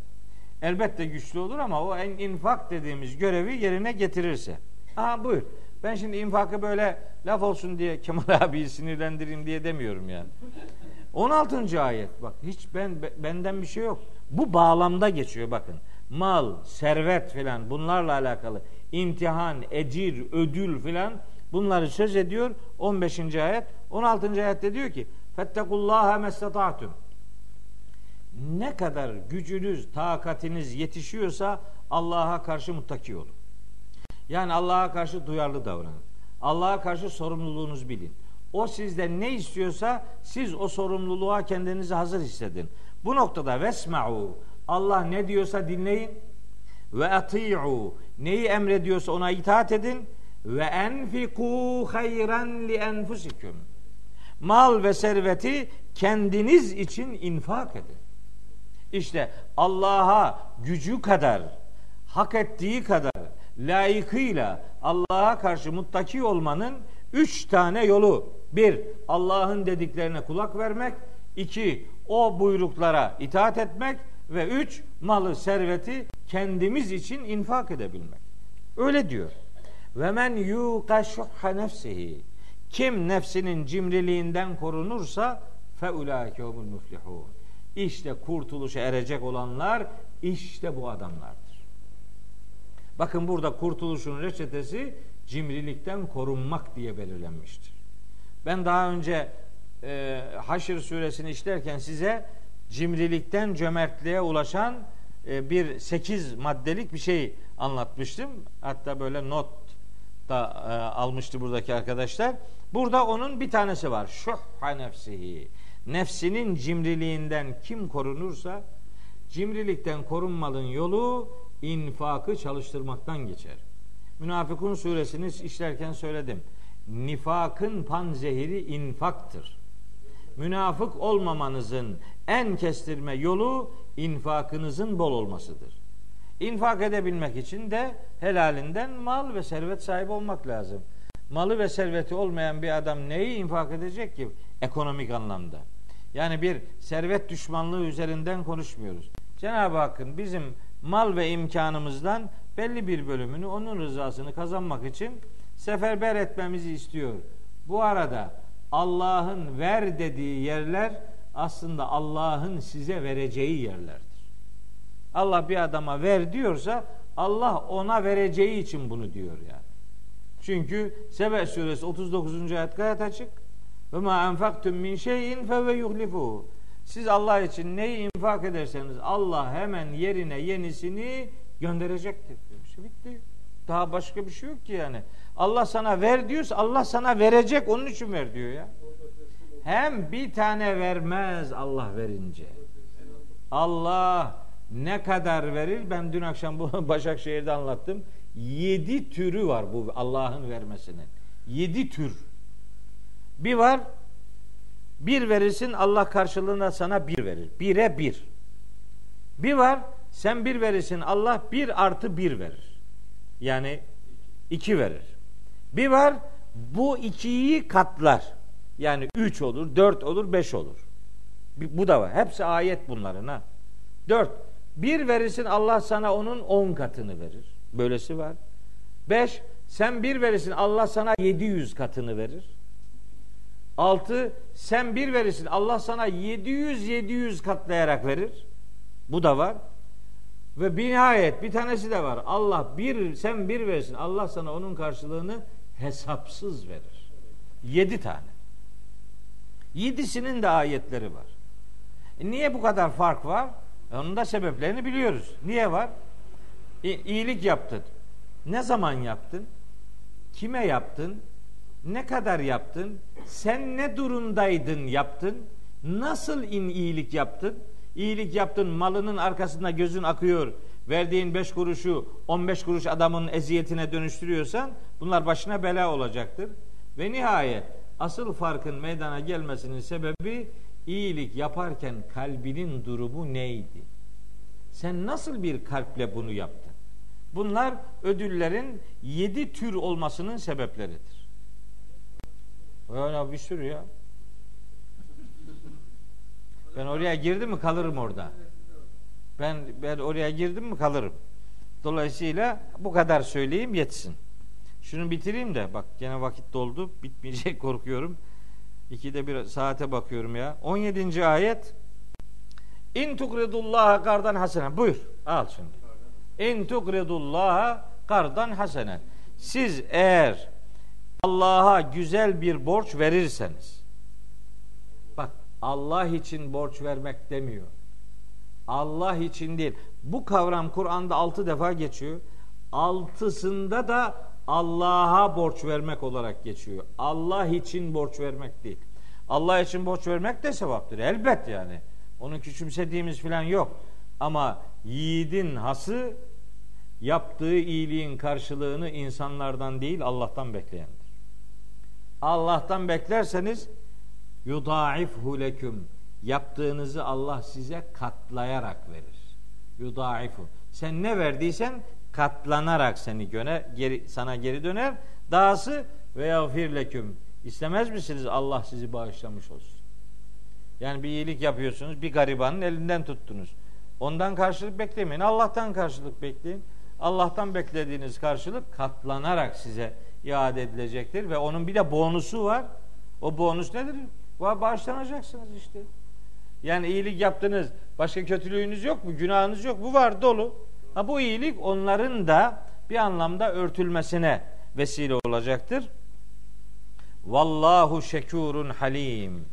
Elbette güçlü olur ama o en infak dediğimiz görevi yerine getirirse. Aha buyur. Ben şimdi infakı böyle laf olsun diye Kemal <laughs> abiyi sinirlendireyim diye demiyorum yani. 16. ayet bak hiç ben benden bir şey yok. Bu bağlamda geçiyor bakın. Mal, servet filan bunlarla alakalı imtihan, ecir, ödül filan bunları söz ediyor. 15. ayet. 16. ayette diyor ki Fettekullaha mestata'tum. Ne kadar gücünüz, takatiniz yetişiyorsa Allah'a karşı muttaki olun. Yani Allah'a karşı duyarlı davranın. Allah'a karşı sorumluluğunuz bilin. O sizden ne istiyorsa siz o sorumluluğa kendinizi hazır hissedin. Bu noktada vesma'u Allah ne diyorsa dinleyin ve ati'u neyi emrediyorsa ona itaat edin ve enfiku hayran li enfusikum. Mal ve serveti kendiniz için infak edin. İşte Allah'a gücü kadar, hak ettiği kadar layıkıyla Allah'a karşı muttaki olmanın üç tane yolu Bir, Allah'ın dediklerine kulak vermek. iki o buyruklara itaat etmek. Ve üç, malı, serveti kendimiz için infak edebilmek. Öyle diyor. Ve men yuqa şuhha nefsihi. Kim nefsinin cimriliğinden korunursa fe ulaike muflihun. İşte kurtuluşa erecek olanlar işte bu adamlardır. Bakın burada kurtuluşun reçetesi cimrilikten korunmak diye belirlenmiştir. Ben daha önce e, Haşr suresini işlerken size cimrilikten cömertliğe ulaşan e, bir sekiz maddelik bir şey anlatmıştım. Hatta böyle not da e, almıştı buradaki arkadaşlar. Burada onun bir tanesi var. Şuhha nefsihi. Nefsinin cimriliğinden kim korunursa cimrilikten korunmanın yolu infakı çalıştırmaktan geçer. Münafıkun suresini işlerken söyledim. Nifakın panzehiri infaktır. Münafık olmamanızın en kestirme yolu infakınızın bol olmasıdır. İnfak edebilmek için de helalinden mal ve servet sahibi olmak lazım. Malı ve serveti olmayan bir adam neyi infak edecek ki ekonomik anlamda? Yani bir servet düşmanlığı üzerinden konuşmuyoruz. Cenab-ı Hakk'ın bizim mal ve imkanımızdan belli bir bölümünü onun rızasını kazanmak için seferber etmemizi istiyor. Bu arada Allah'ın ver dediği yerler aslında Allah'ın size vereceği yerlerdir. Allah bir adama ver diyorsa Allah ona vereceği için bunu diyor yani. Çünkü Sebe suresi 39. ayet gayet açık. Ve ma enfaktum min şeyin fe ve yuhlifu. Siz Allah için neyi infak ederseniz Allah hemen yerine yenisini gönderecektir. İşte bitti. Daha başka bir şey yok ki yani. Allah sana ver diyorsa Allah sana verecek onun için ver diyor ya. Hem bir tane vermez Allah verince. Allah ne kadar verir? Ben dün akşam bu <laughs> Başakşehir'de anlattım. Yedi türü var bu Allah'ın vermesinin. Yedi tür. Bir var bir verirsin Allah karşılığında sana bir verir. Bire bir. Bir var sen bir verirsin Allah bir artı bir verir. Yani iki verir. Bir var bu ikiyi katlar. Yani üç olur, dört olur, beş olur. Bu da var. Hepsi ayet bunların ha. Dört. Bir verirsin Allah sana onun on katını verir. Böylesi var. Beş. Sen bir verirsin Allah sana yedi yüz katını verir. Altı. Sen bir verirsin Allah sana yedi yüz yedi yüz katlayarak verir. Bu da var. Ve bir nihayet bir tanesi de var. Allah bir sen bir verirsin Allah sana onun karşılığını hesapsız verir. Yedi tane. Yedisinin de ayetleri var. E niye bu kadar fark var? E onun da sebeplerini biliyoruz. Niye var? İ- iyilik yaptın. Ne zaman yaptın? Kime yaptın? Ne kadar yaptın? Sen ne durumdaydın yaptın? Nasıl in iyilik yaptın? İyilik yaptın, malının arkasında gözün akıyor. Verdiğin beş kuruşu 15 kuruş adamın eziyetine dönüştürüyorsan bunlar başına bela olacaktır. Ve nihayet asıl farkın meydana gelmesinin sebebi iyilik yaparken kalbinin durumu neydi? Sen nasıl bir kalple bunu yaptın? Bunlar ödüllerin yedi tür olmasının sebepleridir. Öyle bir sürü ya. Ben oraya girdim mi kalırım orada. Ben ben oraya girdim mi kalırım. Dolayısıyla bu kadar söyleyeyim yetsin. Şunu bitireyim de bak gene vakit doldu. Bitmeyecek <laughs> korkuyorum. İkide bir saate bakıyorum ya. 17. ayet İn tukridullaha kardan hasenen. Buyur. Al şimdi. İn tukridullaha kardan hasenen. Siz eğer Allah'a güzel bir borç verirseniz Allah için borç vermek demiyor. Allah için değil. Bu kavram Kur'an'da altı defa geçiyor. Altısında da Allah'a borç vermek olarak geçiyor. Allah için borç vermek değil. Allah için borç vermek de sevaptır. Elbet yani. Onu küçümsediğimiz falan yok. Ama yiğidin hası yaptığı iyiliğin karşılığını insanlardan değil Allah'tan bekleyendir. Allah'tan beklerseniz yudaifhu leküm yaptığınızı Allah size katlayarak verir. Yudaifu. Sen ne verdiysen katlanarak seni göne, geri, sana geri döner. Dahası ve yagfir leküm İstemez misiniz Allah sizi bağışlamış olsun? Yani bir iyilik yapıyorsunuz, bir garibanın elinden tuttunuz. Ondan karşılık beklemeyin. Allah'tan karşılık bekleyin. Allah'tan beklediğiniz karşılık katlanarak size iade edilecektir ve onun bir de bonusu var. O bonus nedir? Bağışlanacaksınız işte. Yani iyilik yaptınız. Başka kötülüğünüz yok mu? Günahınız yok. Bu var dolu. Ha bu iyilik onların da bir anlamda örtülmesine vesile olacaktır. Vallahu şekurun halim.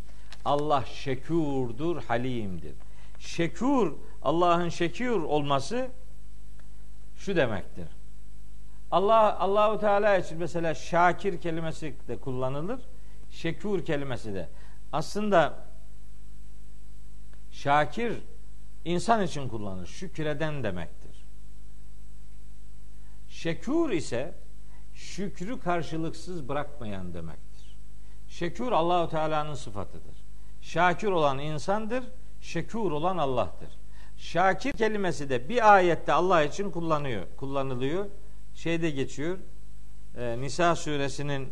Allah şekurdur, halimdir. Şekur, Allah'ın şekür olması şu demektir. Allah Allahu Teala için mesela şakir kelimesi de kullanılır. Şekur kelimesi de. Aslında şakir insan için kullanılır. Şükreden demektir. Şekur ise şükrü karşılıksız bırakmayan demektir. Şekur Allahu Teala'nın sıfatıdır. Şakir olan insandır, şekur olan Allah'tır. Şakir kelimesi de bir ayette Allah için kullanıyor, kullanılıyor. Şeyde geçiyor. E, Nisa suresinin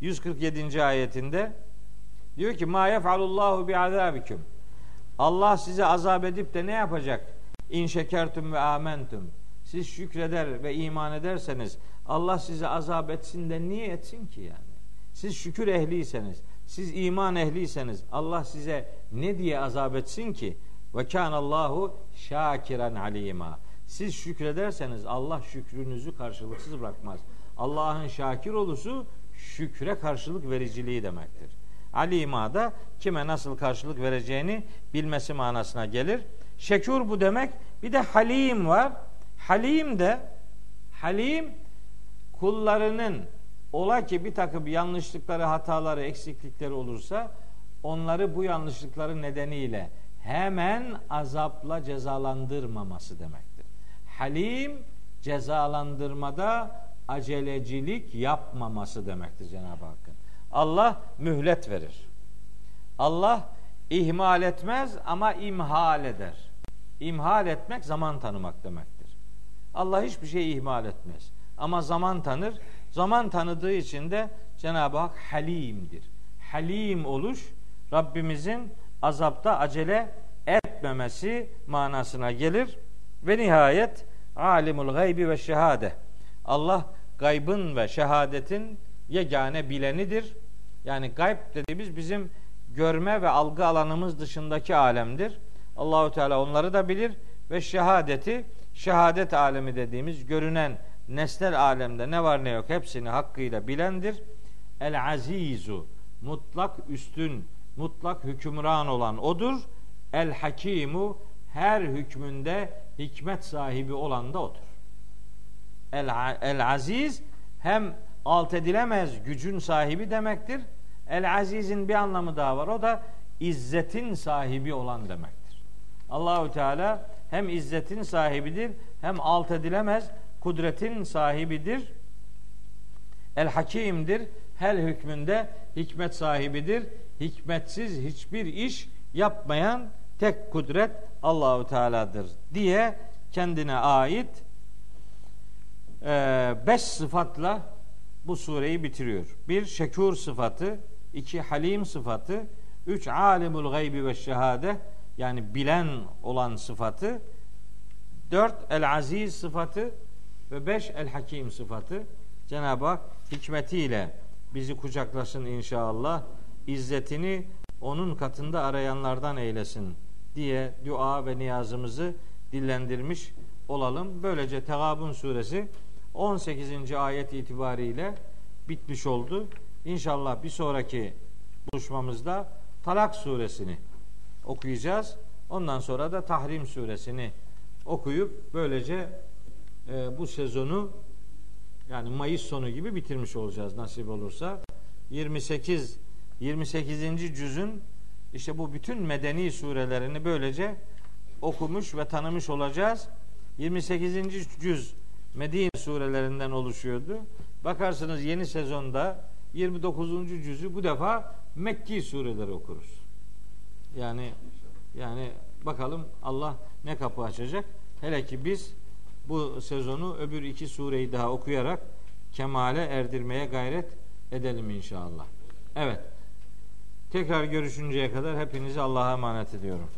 147. ayetinde diyor ki ma yef'alullahu bi azabikum. Allah size azap edip de ne yapacak? İn şekertum ve amentum. Siz şükreder ve iman ederseniz Allah size azap etsin de niye etsin ki yani? Siz şükür ehliyseniz, siz iman ehliyseniz Allah size ne diye azap etsin ki? Ve Allahu şakiren alima. Siz şükrederseniz Allah şükrünüzü karşılıksız bırakmaz. Allah'ın şakir olusu şükre karşılık vericiliği demektir. Alima da kime nasıl karşılık vereceğini bilmesi manasına gelir. Şekur bu demek. Bir de halim var. Halim de halim kullarının ola ki bir takım yanlışlıkları, hataları, eksiklikleri olursa onları bu yanlışlıkları nedeniyle hemen azapla cezalandırmaması demektir. Halim cezalandırmada acelecilik yapmaması demektir Cenab-ı Hakk'ın. Allah mühlet verir. Allah ihmal etmez ama imhal eder. İmhal etmek zaman tanımak demektir. Allah hiçbir şey ihmal etmez. Ama zaman tanır. Zaman tanıdığı için de Cenab-ı Hak halimdir. Halim oluş Rabbimizin azapta acele etmemesi manasına gelir. Ve nihayet alimul gaybi ve şehade. Allah gaybın ve şehadetin yegane bilenidir. Yani gayb dediğimiz bizim görme ve algı alanımız dışındaki alemdir. Allahu Teala onları da bilir ve şehadeti şehadet alemi dediğimiz görünen nesnel alemde ne var ne yok hepsini hakkıyla bilendir. El azizu mutlak üstün, mutlak hükümran olan odur. El hakimu her hükmünde hikmet sahibi olan da odur. El, el aziz hem alt edilemez gücün sahibi demektir. El azizin bir anlamı daha var. O da izzetin sahibi olan demektir. Allahu Teala hem izzetin sahibidir hem alt edilemez kudretin sahibidir. El hakimdir. Her hükmünde hikmet sahibidir. Hikmetsiz hiçbir iş yapmayan tek kudret Allahu Teala'dır diye kendine ait beş sıfatla bu sureyi bitiriyor. Bir şekur sıfatı, iki halim sıfatı, üç alimul gaybi ve şehade yani bilen olan sıfatı, dört el aziz sıfatı ve beş el hakim sıfatı. Cenab-ı Hak hikmetiyle bizi kucaklasın inşallah. İzzetini onun katında arayanlardan eylesin diye dua ve niyazımızı dillendirmiş olalım. Böylece Tegabun suresi 18. ayet itibariyle bitmiş oldu. İnşallah bir sonraki buluşmamızda Talak suresini okuyacağız. Ondan sonra da Tahrim suresini okuyup böylece e, bu sezonu yani Mayıs sonu gibi bitirmiş olacağız nasip olursa. 28 28. cüzün işte bu bütün medeni surelerini böylece okumuş ve tanımış olacağız. 28. cüz Medine surelerinden oluşuyordu. Bakarsınız yeni sezonda 29. cüzü bu defa Mekki sureleri okuruz. Yani yani bakalım Allah ne kapı açacak. Hele ki biz bu sezonu öbür iki sureyi daha okuyarak kemale erdirmeye gayret edelim inşallah. Evet. Tekrar görüşünceye kadar hepinizi Allah'a emanet ediyorum.